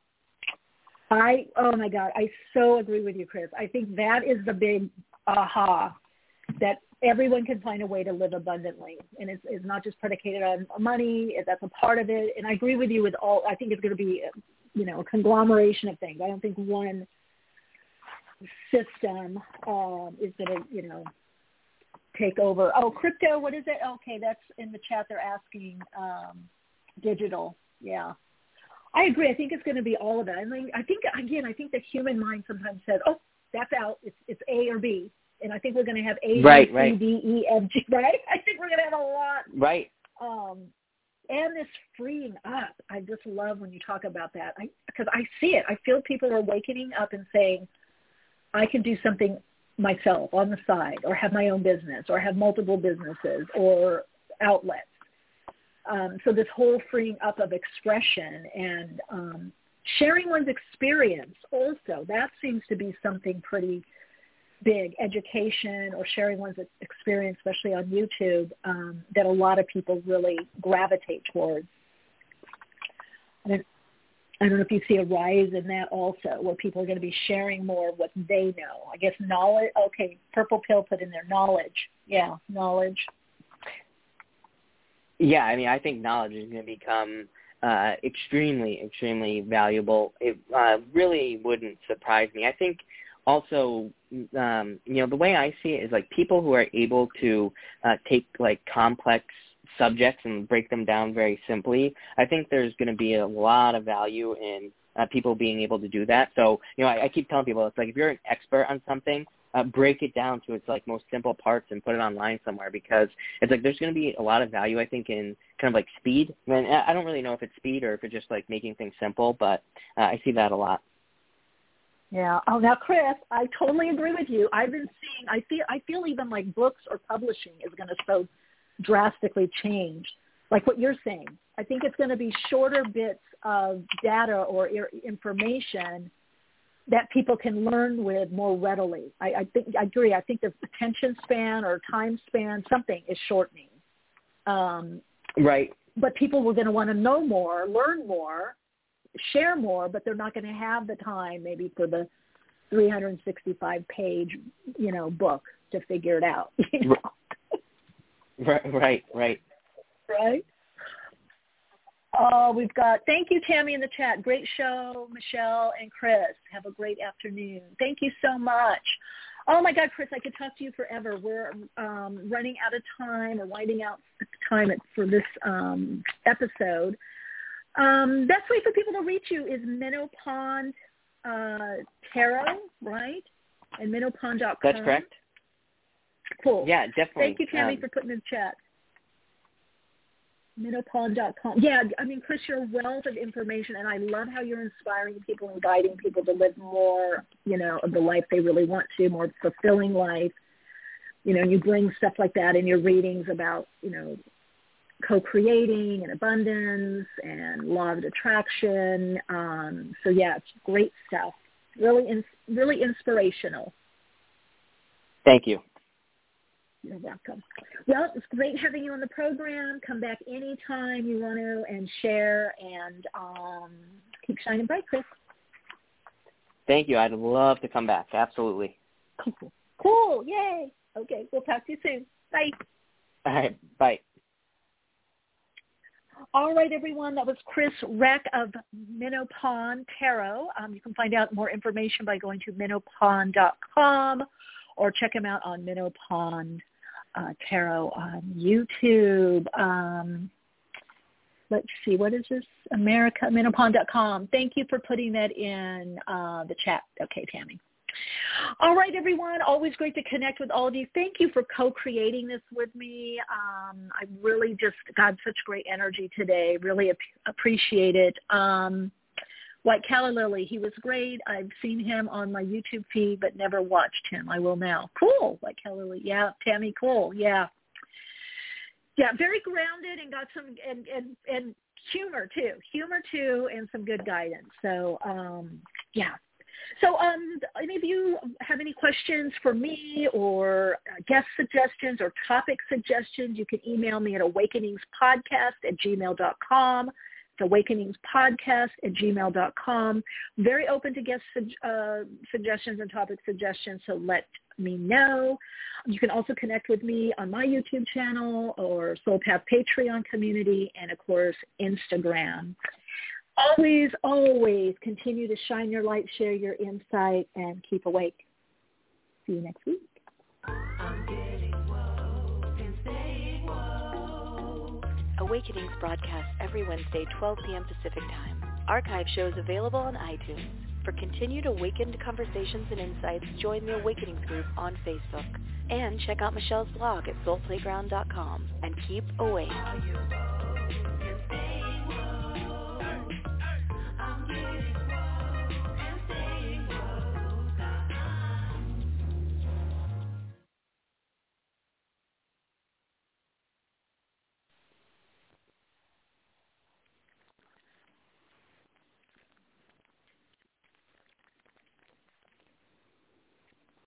I oh my god, I so agree with you, Chris. I think that is the big aha that everyone can find a way to live abundantly, and it's, it's not just predicated on money. That's a part of it, and I agree with you with all. I think it's going to be, you know, a conglomeration of things. I don't think one system um, is going to, you know, take over. Oh, crypto, what is it? Okay, that's in the chat. They're asking um, digital. Yeah. I agree. I think it's going to be all of that. I mean, I think again, I think the human mind sometimes says, "Oh, that's out. It's it's A or B," and I think we're going to have A, right, B, right. C, D, E, F, G. <laughs> Right? I think we're going to have a lot. Right. Um, and this freeing up. I just love when you talk about that. I because I see it. I feel people are awakening up and saying, I can do something myself on the side or have my own business or have multiple businesses or outlets. Um, so this whole freeing up of expression and um, sharing one's experience also that seems to be something pretty big education or sharing one's experience especially on youtube um, that a lot of people really gravitate towards don't, I don't know if you see a rise in that also where people are going to be sharing more of what they know i guess knowledge okay purple pill put in their knowledge yeah knowledge yeah i mean i think knowledge is going to become uh, extremely, extremely valuable. It uh, really wouldn't surprise me. I think also, um, you know, the way I see it is like people who are able to uh, take like complex subjects and break them down very simply. I think there's going to be a lot of value in uh, people being able to do that. So, you know, I, I keep telling people it's like if you're an expert on something, uh, break it down to its like most simple parts and put it online somewhere because it's like there's going to be a lot of value I think in kind of like speed. I mean, I don't really know if it's speed or if it's just like making things simple, but uh, I see that a lot. Yeah. Oh, now, Chris, I totally agree with you. I've been seeing. I feel. I feel even like books or publishing is going to so drastically change. Like what you're saying. I think it's going to be shorter bits of data or information that people can learn with more readily. I, I think I agree. I think the attention span or time span, something is shortening. Um, right. But people were going to want to know more, learn more, share more, but they're not going to have the time maybe for the 365 page, you know, book to figure it out. <laughs> You know? Right, right, right. Right. Oh, we've got, thank you, Tammy, in the chat. Great show, Michele and Chris. Have a great afternoon. Thank you so much. Oh, my God, Chris, I could talk to you forever. We're um, running out of time or winding out time for this um, episode. Um, best way for people to reach you is Minnowpond uh, Tarot, right? And minnowpond.com. That's correct. Cool. Yeah, definitely. Thank you, Tammy, um, for putting in the chat minnowpond.com. Yeah, I mean, Chris, you're a wealth of information, and I love how you're inspiring people and guiding people to live more, you know, of the life they really want to, more fulfilling life. You know, you bring stuff like that in your readings about, you know, co-creating and abundance and law of attraction. Um, so yeah, it's great stuff. Really, in, really inspirational. Thank you. You're welcome. Well, it's great having you on the program. Come back anytime you want to and share and um, keep shining bright, Chris. Thank you. I'd love to come back. Absolutely. Cool. <laughs> Cool. Yay. Okay. We'll talk to you soon. Bye. All right. Bye. All right, everyone. That was Chris Reck of Minnowpond Tarot. Um, you can find out more information by going to minnowpond.com or check him out on Minnowpond uh, Tarot on YouTube. Um, let's see, what is this? America, minnowpond.com. Thank you for putting that in uh, the chat. Okay, Tammy. All right, everyone. Always great to connect with all of you. Thank you for co-creating this with me. Um, I really just got such great energy today. Really ap- appreciate it. Um, White Calla Lily, he was great. I've seen him on my YouTube feed, but never watched him. I will now. Cool, White Calla Lily. Yeah, Tammy, cool. Yeah, yeah, very grounded and got some and and and humor too, humor too, and some good guidance. So um, yeah. So um, any of you have any questions for me or guest suggestions or topic suggestions, you can email me at awakeningspodcast at gmail.com awakeningspodcast at gmail.com. Very open to guest uh, suggestions and topic suggestions, so let me know. You can also connect with me on my YouTube channel or Soul Path Patreon community and, of course, Instagram. Always, always continue to shine your light, share your insight, and keep awake. See you next week. Awakenings broadcasts every Wednesday, 12 p.m. Pacific Time. Archive shows available on iTunes. For continued awakened conversations and insights, join the Awakenings group on Facebook. And check out Michele's blog at soulplayground.com. And keep awake.